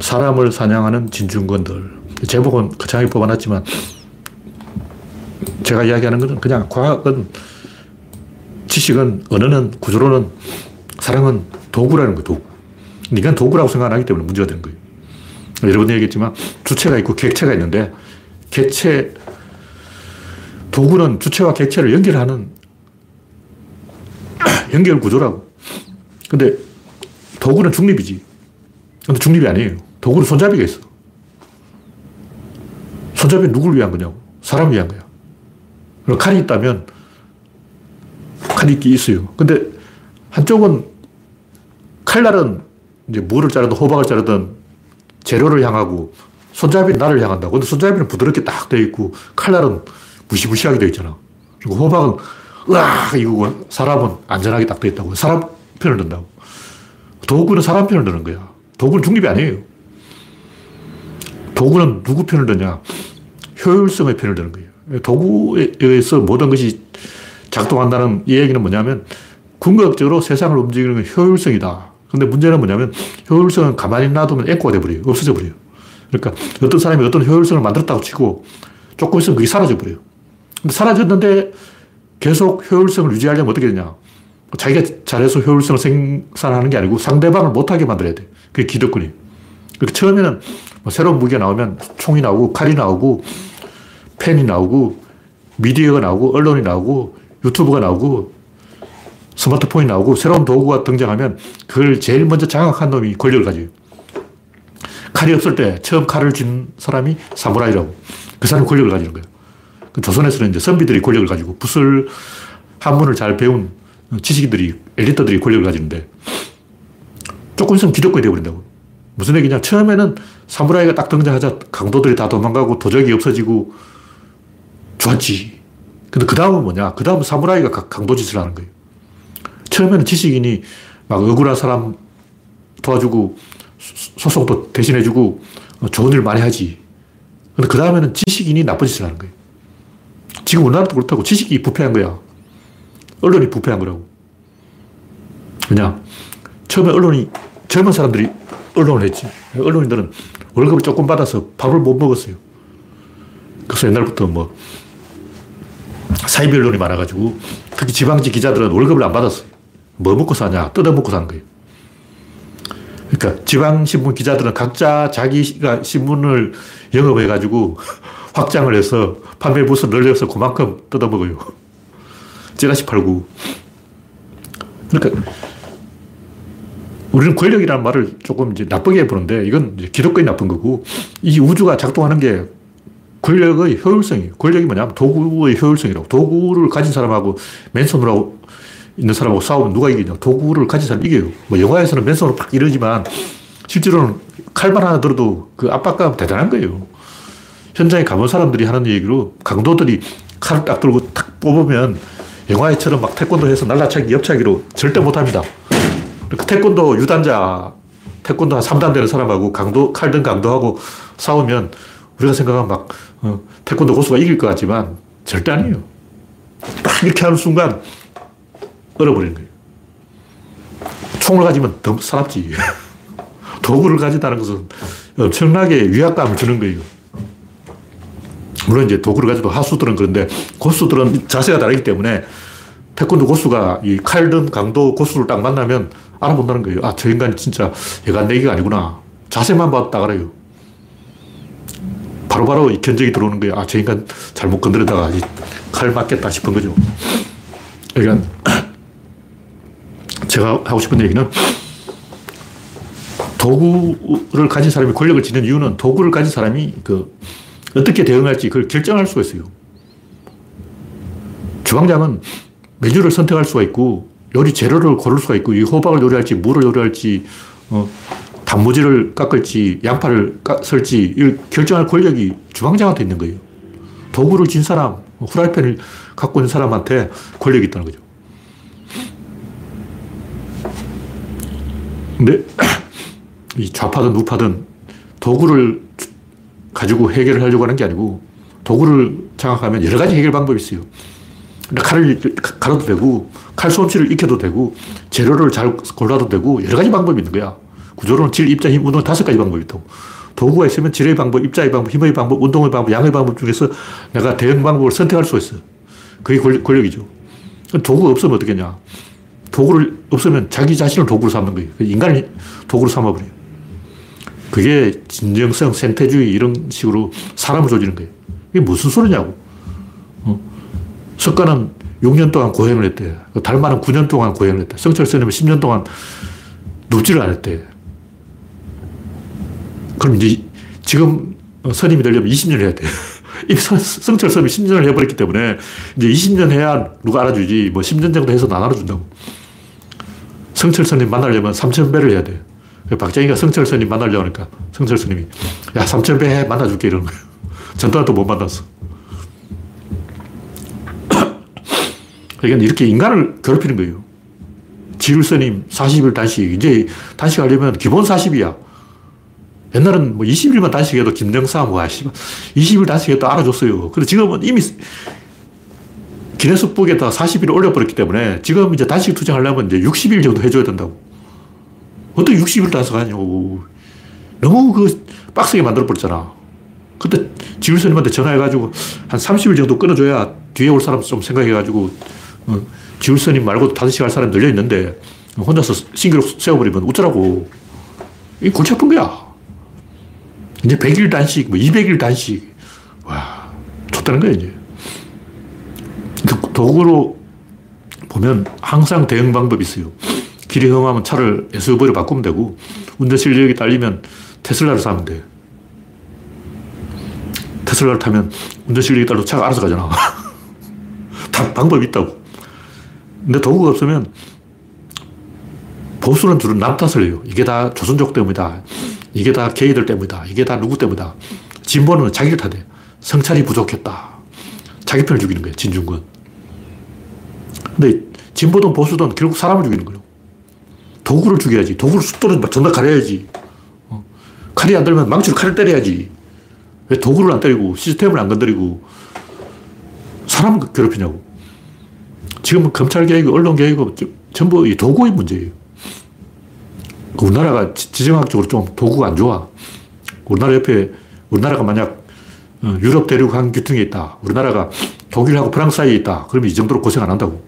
사람을 사냥하는 진중권들. 제목은 거창하게 뽑아놨지만 제가 이야기하는 것은 그냥 과학은 지식은 언어는 구조로는 사랑은 도구라는 거예요. 도구. 인간 도구라고 생각 하기 때문에 문제가 되는 거예요. 여러 번 얘기했지만 주체가 있고 객체가 있는데 객체 도구는 주체와 객체를 연결하는 연결 구조라고. 근데 도구는 중립이지. 근데 중립이 아니에요. 도구는 손잡이가 있어. 손잡이는 누굴 위한 거냐고. 사람을 위한 거야. 그리고 칼이 있다면 칼이 있어요. 근데 한쪽은 칼날은 이제 무를 자르든 호박을 자르든 재료를 향하고 손잡이는 나를 향한다고. 근데 손잡이는 부드럽게 딱 되어 있고 칼날은 무시무시하게 되어 있잖아. 그리고 호박은 으악 이거고 사람은 안전하게 딱 되어 있다고. 사람 편을 든다고. 도구는 사람 편을 드는 거야. 도구는 중립이 아니에요. 도구는 누구 편을 드냐? 효율성의 편을 드는 거예요. 도구에 의해서 모든 것이 작동한다는 이 얘기는 뭐냐면 궁극적으로 세상을 움직이는 건 효율성이다. 근데 문제는 뭐냐면 효율성은 가만히 놔두면 앵꼬가 돼버려요. 없어져 버려요. 그러니까 어떤 사람이 어떤 효율성을 만들었다고 치고 조금 있으면 그게 사라져 버려요. 근데 사라졌는데 계속 효율성을 유지하려면 어떻게 되냐. 자기가 잘해서 효율성을 생산하는 게 아니고 상대방을 못하게 만들어야 돼. 그게 기득권이에요. 그러니까 처음에는 뭐 새로운 무기가 나오면 총이 나오고 칼이 나오고 펜이 나오고 미디어가 나오고 언론이 나오고 유튜브가 나오고 스마트폰이 나오고 새로운 도구가 등장하면 그걸 제일 먼저 장악한 놈이 권력을 가져요. 칼이 없을 때 처음 칼을 쥔 사람이 사무라이라고. 그 사람이 권력을 가지는 거예요. 그 조선에서는 이제 선비들이 권력을 가지고 붓을 한문을 잘 배운 지식인들이, 엘리트들이 권력을 가지는데 조금 있으면 기득권이 되어버린다고. 무슨 얘기냐. 처음에는 사무라이가 딱 등장하자 강도들이 다 도망가고 도적이 없어지고 좋았지. 근데 그 다음은 뭐냐. 그 다음은 사무라이가 강도짓을 하는 거예요. 처음에는 지식인이 막 억울한 사람 도와주고 소송도 대신해주고 좋은 일 많이 하지. 근데 그 다음에는 지식인이 나쁜 짓을 하는 거예요. 지금 우리나라도 그렇다고 지식이 부패한 거야. 언론이 부패한 거라고. 그냥 처음에 언론이 젊은 사람들이 언론을 했지. 언론인들은 월급을 조금 받아서 밥을 못 먹었어요. 그래서 옛날부터 뭐 사이비 언론이 많아가지고 특히 지방지 기자들은 월급을 안 받았어요. 뭐 먹고 사냐? 뜯어 먹고 사는 거예요. 그러니까 지방신문 기자들은 각자 자기가 신문을 영업해가지고 확장을 해서 판매 부서 늘려서 그만큼 뜯어 먹어요. 찌라시 팔고. 그러니까 우리는 권력이라는 말을 조금 이제 나쁘게 보는데 이건 기독교인 나쁜 거고 이 우주가 작동하는 게 권력의 효율성이에요. 권력이 뭐냐면 도구의 효율성이라고. 도구를 가진 사람하고 맨손으로 있는 사람하고 싸우면 누가 이기냐. 도구를 가진 사람이 이겨요. 뭐 영화에서는 맨손으로 팍 이러지만 실제로는 칼만 하나 들어도 그 압박감 대단한 거예요. 현장에 가본 사람들이 하는 얘기로 강도들이 칼을 딱 들고 탁 뽑으면 영화에처럼 막 태권도 해서 날라차기, 옆차기로 절대 못 합니다. 그 태권도 유단자, 태권도 한 3단 되는 사람하고 강도, 칼든 강도하고 싸우면 우리가 생각하면 막 어, 태권도 고수가 이길 것 같지만 절대 아니에요. 딱 이렇게 하는 순간 얼어버리는 거예요. 총을 가지면 더 사납지. 도구를 가진다는 것은 엄청나게 위압감을 주는 거예요. 물론 이제 도구를 가지고 하수들은 그런데 고수들은 자세가 다르기 때문에 태권도 고수가 이 칼든 강도 고수를 딱 만나면 알아본다는 거예요. 아, 저 인간 진짜 얘가 내기가 아니구나. 자세만 봐도 딱 알아요. 바로바로 이 견적이 들어오는 거예요. 아, 저 인간 잘못 건드리다가 칼 맞겠다 싶은 거죠. 그러니까 제가 하고 싶은 얘기는 도구를 가진 사람이 권력을 지는 이유는 도구를 가진 사람이 그 어떻게 대응할지 그걸 결정할 수가 있어요. 주방장은 메뉴를 선택할 수가 있고 요리 재료를 고를 수가 있고 이 호박을 요리할지 물을 요리할지 어, 단무지를 깎을지 양파를 이걸 결정할 권력이 주방장한테 있는 거예요. 도구를 진 사람, 후라이팬을 갖고 있는 사람한테 권력이 있다는 거죠. 근데 이 좌파든 우파든 도구를 가지고 해결을 하려고 하는 게 아니고 도구를 장악하면 여러 가지 해결 방법이 있어요. 칼을 갈아도 되고 칼 솜씨를 익혀도 되고 재료를 잘 골라도 되고 여러 가지 방법이 있는 거야. 구조로는 질, 입자, 힘, 운동 다섯 가지 방법이 있다고. 도구가 있으면 질의 방법, 입자의 방법, 힘의 방법, 운동의 방법, 양의 방법 중에서 내가 대응 방법을 선택할 수가 있어. 그게 권력, 이죠 도구가 없으면 어떻겠냐. 도구를 없으면 자기 자신을 도구로 삼는 거예요. 인간을 도구로 삼아버려요. 그게 진정성, 생태주의 이런 식으로 사람을 조지는 거예요. 이게 무슨 소리냐고. 어? 석가는 6년 동안 고행을 했대. 달마는 9년 동안 고행을 했대. 성철 스님은 10년 동안 눕지를 안 했대. 그럼 이제 지금 선임이 되려면 20년 해야 돼. 이 성철 스님이 10년을 해버렸기 때문에 이제 20년 해야 누가 알아주지. 뭐 10년 정도 해서 안 알아준다고. 성철 스님 만나려면 3,000배를 해야 돼. 박정희가 성철 스님 만나려고 하니까 성철 스님이 야, 3,000배 해. 만나줄게. 이러는 거예요. 전두환 또못 만났어. 그러니까 이렇게 인간을 괴롭히는 거예요. 지율스님 40일 단식. 이제 단식하려면 기본 40이야. 옛날은 뭐 20일만 단식해도 김정사 뭐 20일 단식해도 알아줬어요. 근데 지금은 이미 기네스북에다 40일을 올려버렸기 때문에 지금 이제 단식 투쟁하려면 이제 60일 정도 해줘야 된다고. 어떻게 60일 단식하냐고. 너무 그 빡세게 만들어버렸잖아. 근데 지율스님한테 전화해가지고 한 30일 정도 끊어줘야 뒤에 올 사람 좀 생각해가지고 어, 지울스님 말고 다섯 시갈 사람 늘려 있는데 혼자서 신기록 세워버리면 어쩌라고. 이 골치 아픈 거야. 이제 100일 단식, 뭐 200일 단식. 와, 좋다는 거야, 이제. 그 도구로 보면 항상 대응 방법이 있어요. 길이 험하면 차를 SUV로 바꾸면 되고, 운전 실력이 딸리면 테슬라를 사면 돼. 테슬라를 타면 운전 실력이 딸려 차가 알아서 가잖아. 다 방법이 있다고. 근데 도구가 없으면 보수는 주로 남 탓을 해요. 이게 다 조선족 때문이다. 이게 다 게이들 때문이다. 이게 다 누구 때문이다. 진보는 자기를 탓해. 성찰이 부족했다. 자기 편을 죽이는 거예요. 진중권. 근데 진보든 보수든 결국 사람을 죽이는 거예요. 도구를 죽여야지. 도구를 숫도를 전다 가려야지. 어. 칼이 안 들면 망치로 칼을 때려야지. 왜 도구를 안 때리고 시스템을 안 건드리고 사람을 괴롭히냐고. 지금은 검찰 개혁, 언론 개혁, 전부 이 도구의 문제예요. 우리나라가 지정학적으로 좀 도구가 안 좋아. 우리나라 옆에, 우리나라가 만약 어, 유럽 대륙 한 귀퉁이에 있다. 우리나라가 독일하고 프랑스 사이에 있다. 그러면 이 정도로 고생 안 한다고.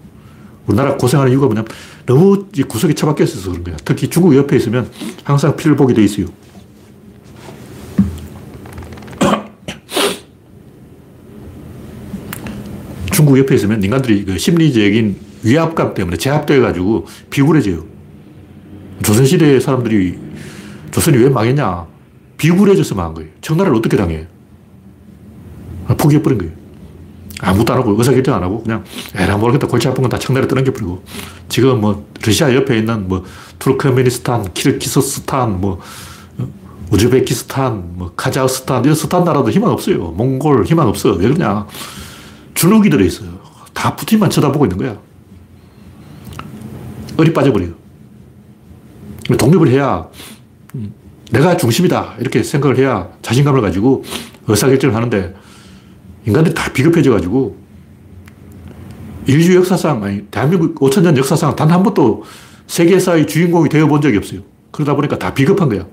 우리나라 고생하는 이유가 뭐냐면 너무 구석에 처박혀 있어서 그런 거야. 특히 중국 옆에 있으면 항상 피를 보게 돼 있어요. 중국 옆에 있으면 인간들이 그 심리적인 위압감 때문에 제압돼가지고 비굴해져요. 조선시대 사람들이 조선이 왜 망했냐? 비굴해져서 망한 거예요. 청나라를 어떻게 당해? 포기해버린 거예요. 아무것도 안 하고 의사결정 안 하고 그냥 에라 모르겠다 골치 아픈 건 다 청나라 떠넘겨버리고 지금 뭐 러시아 옆에 있는 뭐 투르크메니스탄, 키르기스스탄, 뭐 어, 우즈베키스탄, 뭐 카자흐스탄 이런 스탄 나라도 희망 없어요. 몽골 희망 없어. 왜 그러냐? 주눅이 들어있어요. 다 푸틴만 쳐다보고 있는 거야. 어리 빠져버려요. 독립을 해야 음, 내가 중심이다. 이렇게 생각을 해야 자신감을 가지고 의사결정을 하는데 인간들이 다 비겁해져가지고 인류 역사상, 아니, 대한민국 5천년 역사상 단 한 번도 세계사의 주인공이 되어본 적이 없어요. 그러다 보니까 다 비겁한 거야.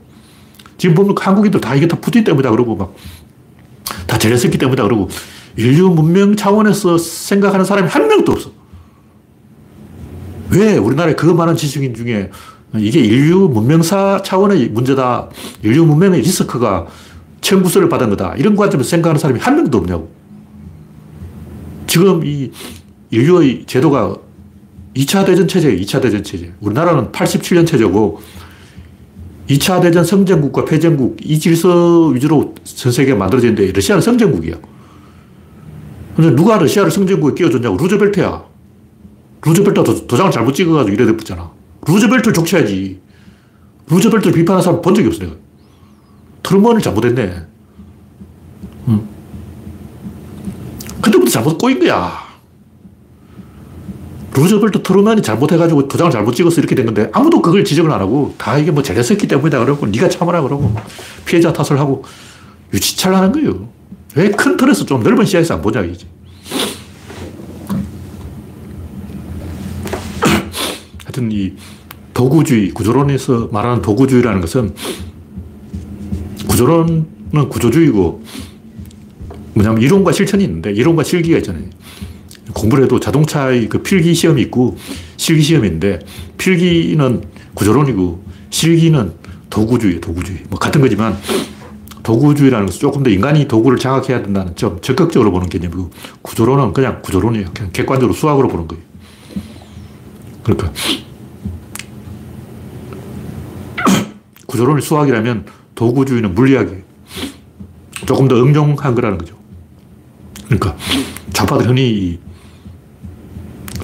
지금 보면 한국인들 다 이게 다 푸틴 때문이다 그러고 막다 잘했었기 때문이다. 그러고 인류 문명 차원에서 생각하는 사람이 한 명도 없어. 왜 우리나라에 그 많은 지식인 중에 이게 인류 문명사 차원의 문제다. 인류 문명의 리스크가 청구서를 받은 거다. 이런 관점에서 생각하는 사람이 한 명도 없냐고. 지금 이 인류의 제도가 2차 대전 체제예요. 2차 대전 체제. 우리나라는 87년 체제고 2차 대전 성전국과 패전국 이 질서 위주로 전 세계가 만들어졌는데 러시아는 성전국이야. 근데 누가 러시아를 승전국에 끼워줬냐고. 루즈벨트야. 루즈벨트가 도장을 잘못 찍어가지고 이래 됐잖아. 루즈벨트를 족쳐야지. 루즈벨트를 비판하는 사람 본 적이 없어, 내가. 트루먼을 잘못했네. 응. 그때부터 잘못 꼬인 거야. 루즈벨트 트루먼이 잘못해가지고 도장을 잘못 찍어서 이렇게 된 건데 아무도 그걸 지적을 안 하고 다 이게 뭐 잘했었기 때문이다 그러고 네가 참아라 그러고 피해자 탓을 하고 유치찰나는 거예요. 왜 큰 틀에서 좀 넓은 시야에서 안 보냐 이지. 하여튼 이 도구주의, 구조론에서 말하는 도구주의라는 것은 구조론은 구조주의고 뭐냐면 이론과 실천이 있는데 이론과 실기가 있잖아요. 공부를 해도 자동차의 그 필기 시험이 있고 실기 시험이 있는데 필기는 구조론이고 실기는 도구주의, 도구주의. 뭐 같은 거지만 도구주의라는 것은 조금 더 인간이 도구를 장악해야 된다는 좀 적극적으로 보는 개념이고 구조론은 그냥 구조론이에요. 그냥 객관적으로 수학으로 보는 거예요. 그러니까 구조론이 수학이라면 도구주의는 물리학이에요. 조금 더 응용한 거라는 거죠. 그러니까 좌파들 흔히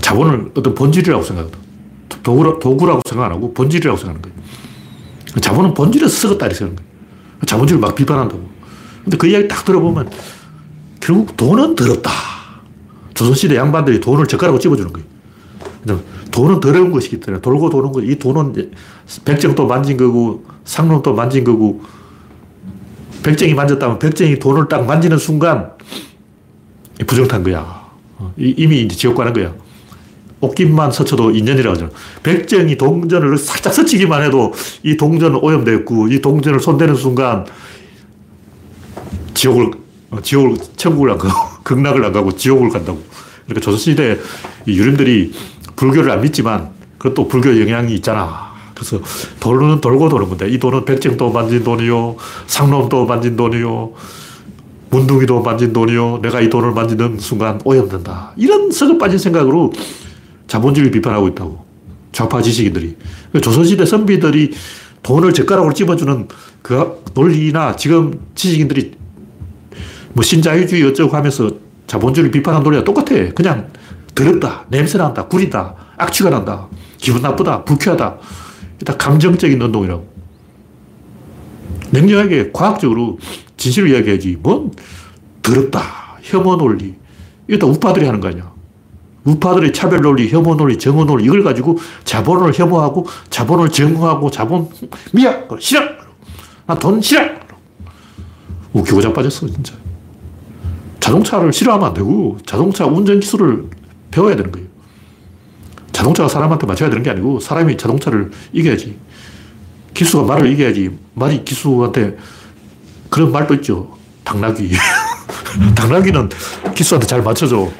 자본을 어떤 본질이라고 생각하거든. 도구라, 도구라고 생각 안 하고 본질이라고 생각하는 거예요. 자본은 본질에서 썩었다 이렇게 생각하는 거예요. 자본주의를 막 비판한다고. 근데 그 이야기 딱 들어보면 결국 돈은 더럽다. 조선시대 양반들이 돈을 젓가락으로 찝어주는 거예요. 돈은 더러운 것이기 때문에 돌고 도는 거. 이 돈은 백정도 만진 거고 상놈도 만진 거고 백정이 만졌다면 백정이 돈을 딱 만지는 순간 부정탄 거야. 어, 이미 이제 지옥 가는 거야. 옷깃만 서쳐도 인연이라고 하잖아. 백정이 동전을 살짝 스치기만 해도 이 동전은 오염되었고, 이 동전을 손대는 순간 지옥을, 어, 지옥을, 천국을 안 가고, 극락을 안 가고 지옥을 간다고. 그러니까 조선시대 유림들이 불교를 안 믿지만 그것도 불교 영향이 있잖아. 그래서 돈은 돌고 도는 건데 이 돈은 백정도 만진 돈이요, 상놈도 만진 돈이요, 문둥이도 만진 돈이요, 내가 이 돈을 만지는 순간 오염된다. 이런 썩어 빠진 생각으로 자본주의를 비판하고 있다고. 좌파 지식인들이. 조선시대 선비들이 돈을 젓가락으로 찝어주는 그 논리나 지금 지식인들이 뭐 신자유주의 어쩌고 하면서 자본주의를 비판하는 논리가 똑같아. 그냥 더럽다, 냄새난다, 구리다, 악취가 난다, 기분 나쁘다, 불쾌하다. 일단 감정적인 운동이라고. 냉정하게 과학적으로 진실을 이야기하지. 뭔 더럽다, 혐오 논리. 이거 다 우파들이 하는 거 아니야. 우파들의 차별 논리, 혐오 논리, 정오 논리 이걸 가지고 자본을 혐오하고 자본을 정하고 자본 미야 싫어. 나돈 싫어. 웃기고 자 빠졌어 진짜. 자동차를 싫어하면 안 되고 자동차 운전 기술을 배워야 되는 거예요. 자동차가 사람한테 맞춰야 되는 게 아니고 사람이 자동차를 이겨야지. 기수가 말을 이겨야지. 말이 기수한테 그런 말도 있죠. 당나귀. 당나귀는 기수한테 잘 맞춰줘.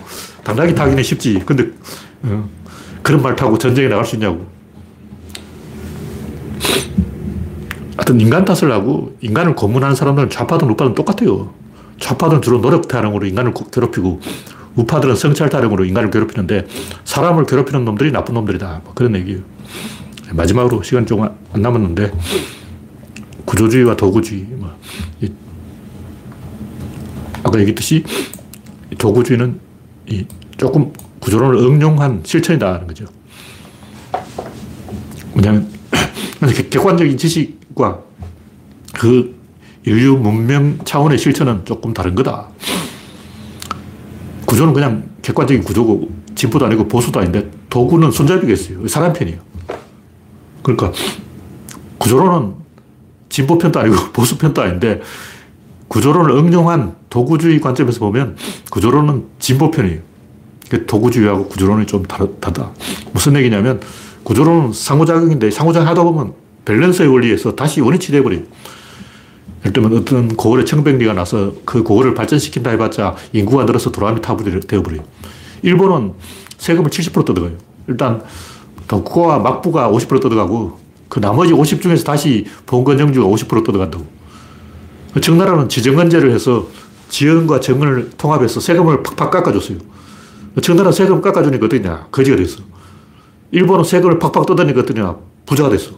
당나귀 타기는 쉽지. 근데 어, 그런 말 타고 전쟁에 나갈 수 있냐고. 하여튼 인간 탓을 하고 인간을 고문하는 사람들은 좌파든 우파든 똑같아요. 좌파들은 주로 노력 타령으로 인간을 괴롭히고 우파들은 성찰 타령으로 인간을 괴롭히는데 사람을 괴롭히는 놈들이 나쁜 놈들이다. 뭐 그런 얘기예요. 마지막으로 시간 조금 안 남았는데 구조주의와 도구주의. 뭐 아까 얘기했듯이 도구주의는 이 조금 구조론을 응용한 실천이다는 거죠. 뭐냐면, 객관적인 지식과 그 인류 문명 차원의 실천은 조금 다른 거다. 구조는 그냥 객관적인 구조고, 진보도 아니고 보수도 아닌데, 도구는 손잡이겠어요. 사람 편이에요. 그러니까, 구조론은 진보 편도 아니고 보수 편도 아닌데, 구조론을 응용한 도구주의 관점에서 보면 구조론은 진보 편이에요. 도구주의하고 구조론이 좀 다르다. 무슨 얘기냐면 구조론은 상호작용인데 상호작용 하다 보면 밸런스의 원리에서 다시 원위치 돼버려요. 예를 들면 어떤 고을에 청백리가 나서 그 고을을 발전시킨다 해봤자 인구가 늘어서 도라미 타불이 되어버려요. 일본은 세금을 70% 뜯어가요. 일단 덕후와 막부가 50% 뜯어가고 그 나머지 50 중에서 다시 봉건영주가 50% 뜯어간다고. 청나라는 지정관제를 해서 지연과 정을 통합해서 세금을 팍팍 깎아줬어요. 청나라 세금 깎아주니까 어떠냐? 거지가 됐어. 일본은 세금을 팍팍 뜯으니까 어떠냐? 부자가 됐어.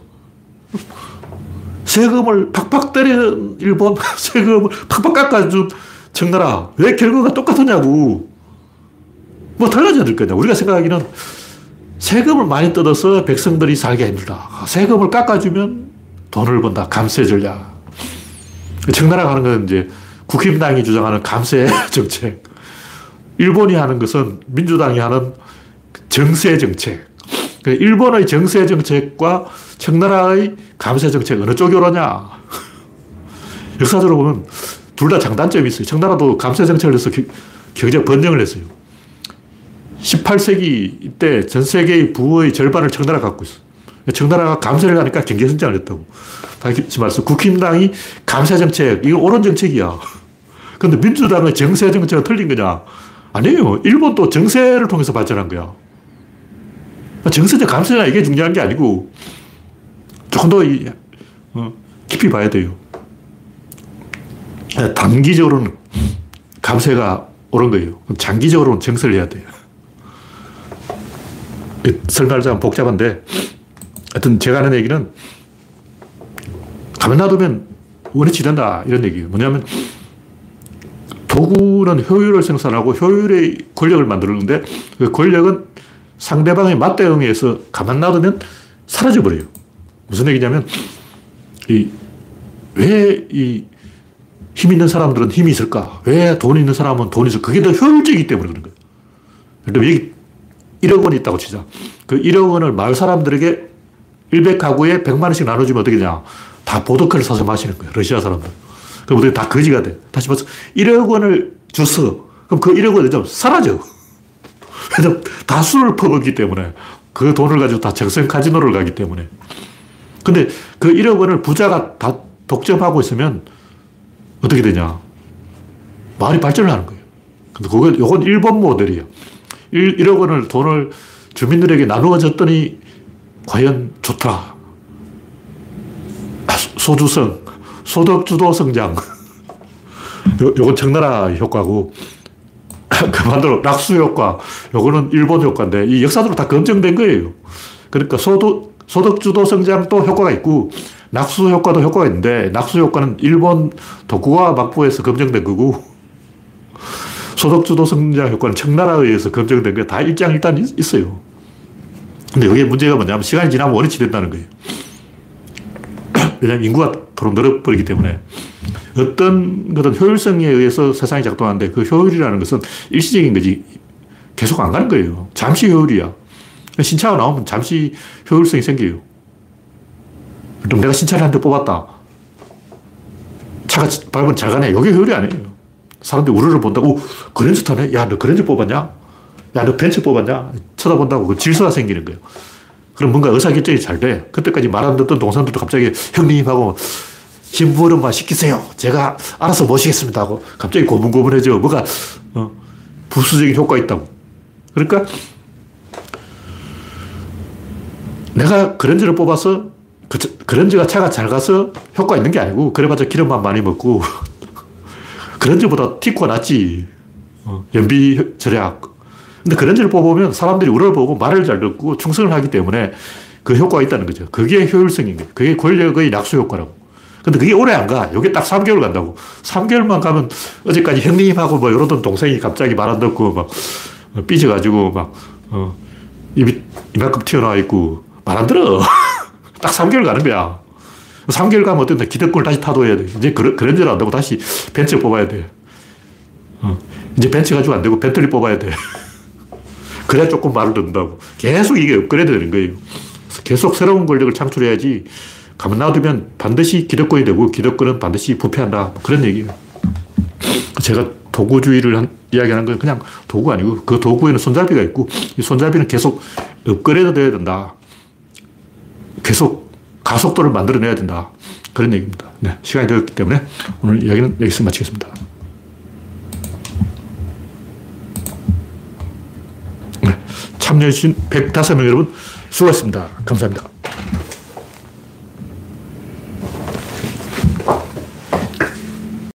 세금을 팍팍 때리는 일본, 세금을 팍팍 깎아준 청나라. 왜 결과가 똑같았냐고. 뭐 달라져야 될 거냐. 우리가 생각하기는 세금을 많이 뜯어서 백성들이 살기 힘들다. 세금을 깎아주면 돈을 번다. 감세 전략. 청나라가 하는 건 이제 국힘당이 주장하는 감세 정책. 일본이 하는 것은 민주당이 하는 정세 정책. 그 일본의 정세 정책과 청나라의 감세 정책 어느 쪽이 옳으냐? 역사적으로 보면 둘 다 장단점이 있어요. 청나라도 감세 정책을 해서 경제 번영을 했어요. 18세기 이때 전 세계의 부의 절반을 청나라가 갖고 있어. 청나라가 감세를 하니까 경제 성장을 했다고. 다시 말해서 국힘당이 감세 정책, 이거 옳은 정책이야. 근데 민주당의 정세 정책은 틀린 거냐? 아니에요. 일본도 정세를 통해서 발전한 거야. 정세냐 감세냐 이게 중요한 게 아니고 조금 더 어, 깊이 봐야 돼요. 단기적으로는 감세가 옳은 거예요. 장기적으로는 정세를 해야 돼요. 설명하자면 복잡한데, 하여튼 제가 하는 얘기는 가만 놔두면 원위치 된다. 이런 얘기예요. 뭐냐면, 도구는 효율을 생산하고 효율의 권력을 만드는데, 그 권력은 상대방의 맞대응에 서 가만 놔두면 사라져버려요. 무슨 얘기냐면, 이, 왜 이 힘 있는 사람들은 힘이 있을까? 왜 돈 있는 사람은 돈이 있을까? 그게 더 효율적이기 때문에 그런 거예요. 여기 1억 원이 있다고 치자. 그 1억 원을 마을 사람들에게 100가구에 100만 원씩 나눠주면 어떻게 되냐. 다 보드카를 사서 마시는 거예요. 러시아 사람들. 그럼 우리 다 거지가 돼. 다시 말해서 1억 원을 줬어. 그럼 그 1억 원이 좀 사라져. 왜냐면 다 술을 퍼먹기 때문에. 그 돈을 가지고 다 정성 카지노를 가기 때문에. 근데 그 1억 원을 부자가 다 독점하고 있으면 어떻게 되냐. 마을이 발전을 하는 거예요. 근데 그건, 요건 일본 모델이에요. 1, 1억 원을 돈을 주민들에게 나누어 줬더니 과연 좋더라. 소주성, 소득주도 성장. 요, 요건 청나라 효과고, 그 반대로 낙수 효과, 요거는 일본 효과인데, 이 역사적으로 다 검증된 거예요. 그러니까 소득, 소득주도 성장도 효과가 있고, 낙수 효과도 효과가 있는데, 낙수 효과는 일본 도쿠가 막부에서 검증된 거고, 소득주도 성장 효과는 청나라에 의해서 검증된 게 다 일장일단 있어요. 근데 여기에 문제가 뭐냐면 시간이 지나면 원위치 된다는 거예요. 왜냐하면 인구가 도로 늘어버리기 때문에 어떤 것은 효율성에 의해서 세상이 작동하는데 그 효율이라는 것은 일시적인 거지 계속 안 가는 거예요. 잠시 효율이야. 신차가 나오면 잠시 효율성이 생겨요. 그럼 내가 신차를 한 대 뽑았다. 차가 밟으면 잘 가네. 이게 효율이 아니에요. 사람들이 우르르 본다고, 그랜저 타네? 야, 너 그랜저 뽑았냐? 야, 너 벤츠 뽑았냐? 쳐다본다고 그 질서가 생기는 거예요. 그럼 뭔가 의사결정이 잘 돼. 그때까지 말 안 듣던 동생들도 갑자기 형님하고 심부름만 시키세요. 제가 알아서 모시겠습니다 하고 갑자기 고분고분해져. 뭐가, 어, 부수적인 효과 있다고. 그러니까 내가 그랜저를 뽑아서 그, 그랜저가 차가 잘 가서 효과 있는 게 아니고 그래봤자 기름만 많이 먹고 그런지보다 티코가 낫지. 어, 연비 절약. 근데 그런지를 뽑으면 사람들이 우리를 보고 말을 잘 듣고 충성을 하기 때문에 그 효과가 있다는 거죠. 그게 효율성인 거예요. 그게 권력의 낙수 효과라고. 근데 그게 오래 안 가. 이게 딱 3개월 간다고. 3개월만 가면 어제까지 형님하고 뭐 이러던 동생이 갑자기 말 안 듣고 막 삐져가지고 막, 어, 입이 이만큼 튀어나와 있고 말안 들어. 딱 3개월 가는 거야. 3개월 가면 어떤데 기득권을 다시 타도해야 돼. 이제 그런, 그런 줄안 되고 다시 벤츠 뽑아야 돼. 어. 이제 벤츠 가지고 안 되고 벤틀리 뽑아야 돼. 그래야 조금 말을 듣는다고. 계속 이게 업그레이드 되는 거예요. 계속 새로운 권력을 창출해야지 가만 놔두면 반드시 기득권이 되고 기득권은 반드시 부패한다. 뭐 그런 얘기예요. 제가 도구주의를 한, 이야기하는 건 그냥 도구 아니고 그 도구에는 손잡이가 있고 이 손잡이는 계속 업그레이드 돼야 된다. 계속 가속도를 만들어내야 된다. 그런 얘기입니다. 네, 시간이 되었기 때문에 오늘 이야기는 여기서 마치겠습니다. 네, 참여해주신 105명 여러분 수고하셨습니다. 감사합니다.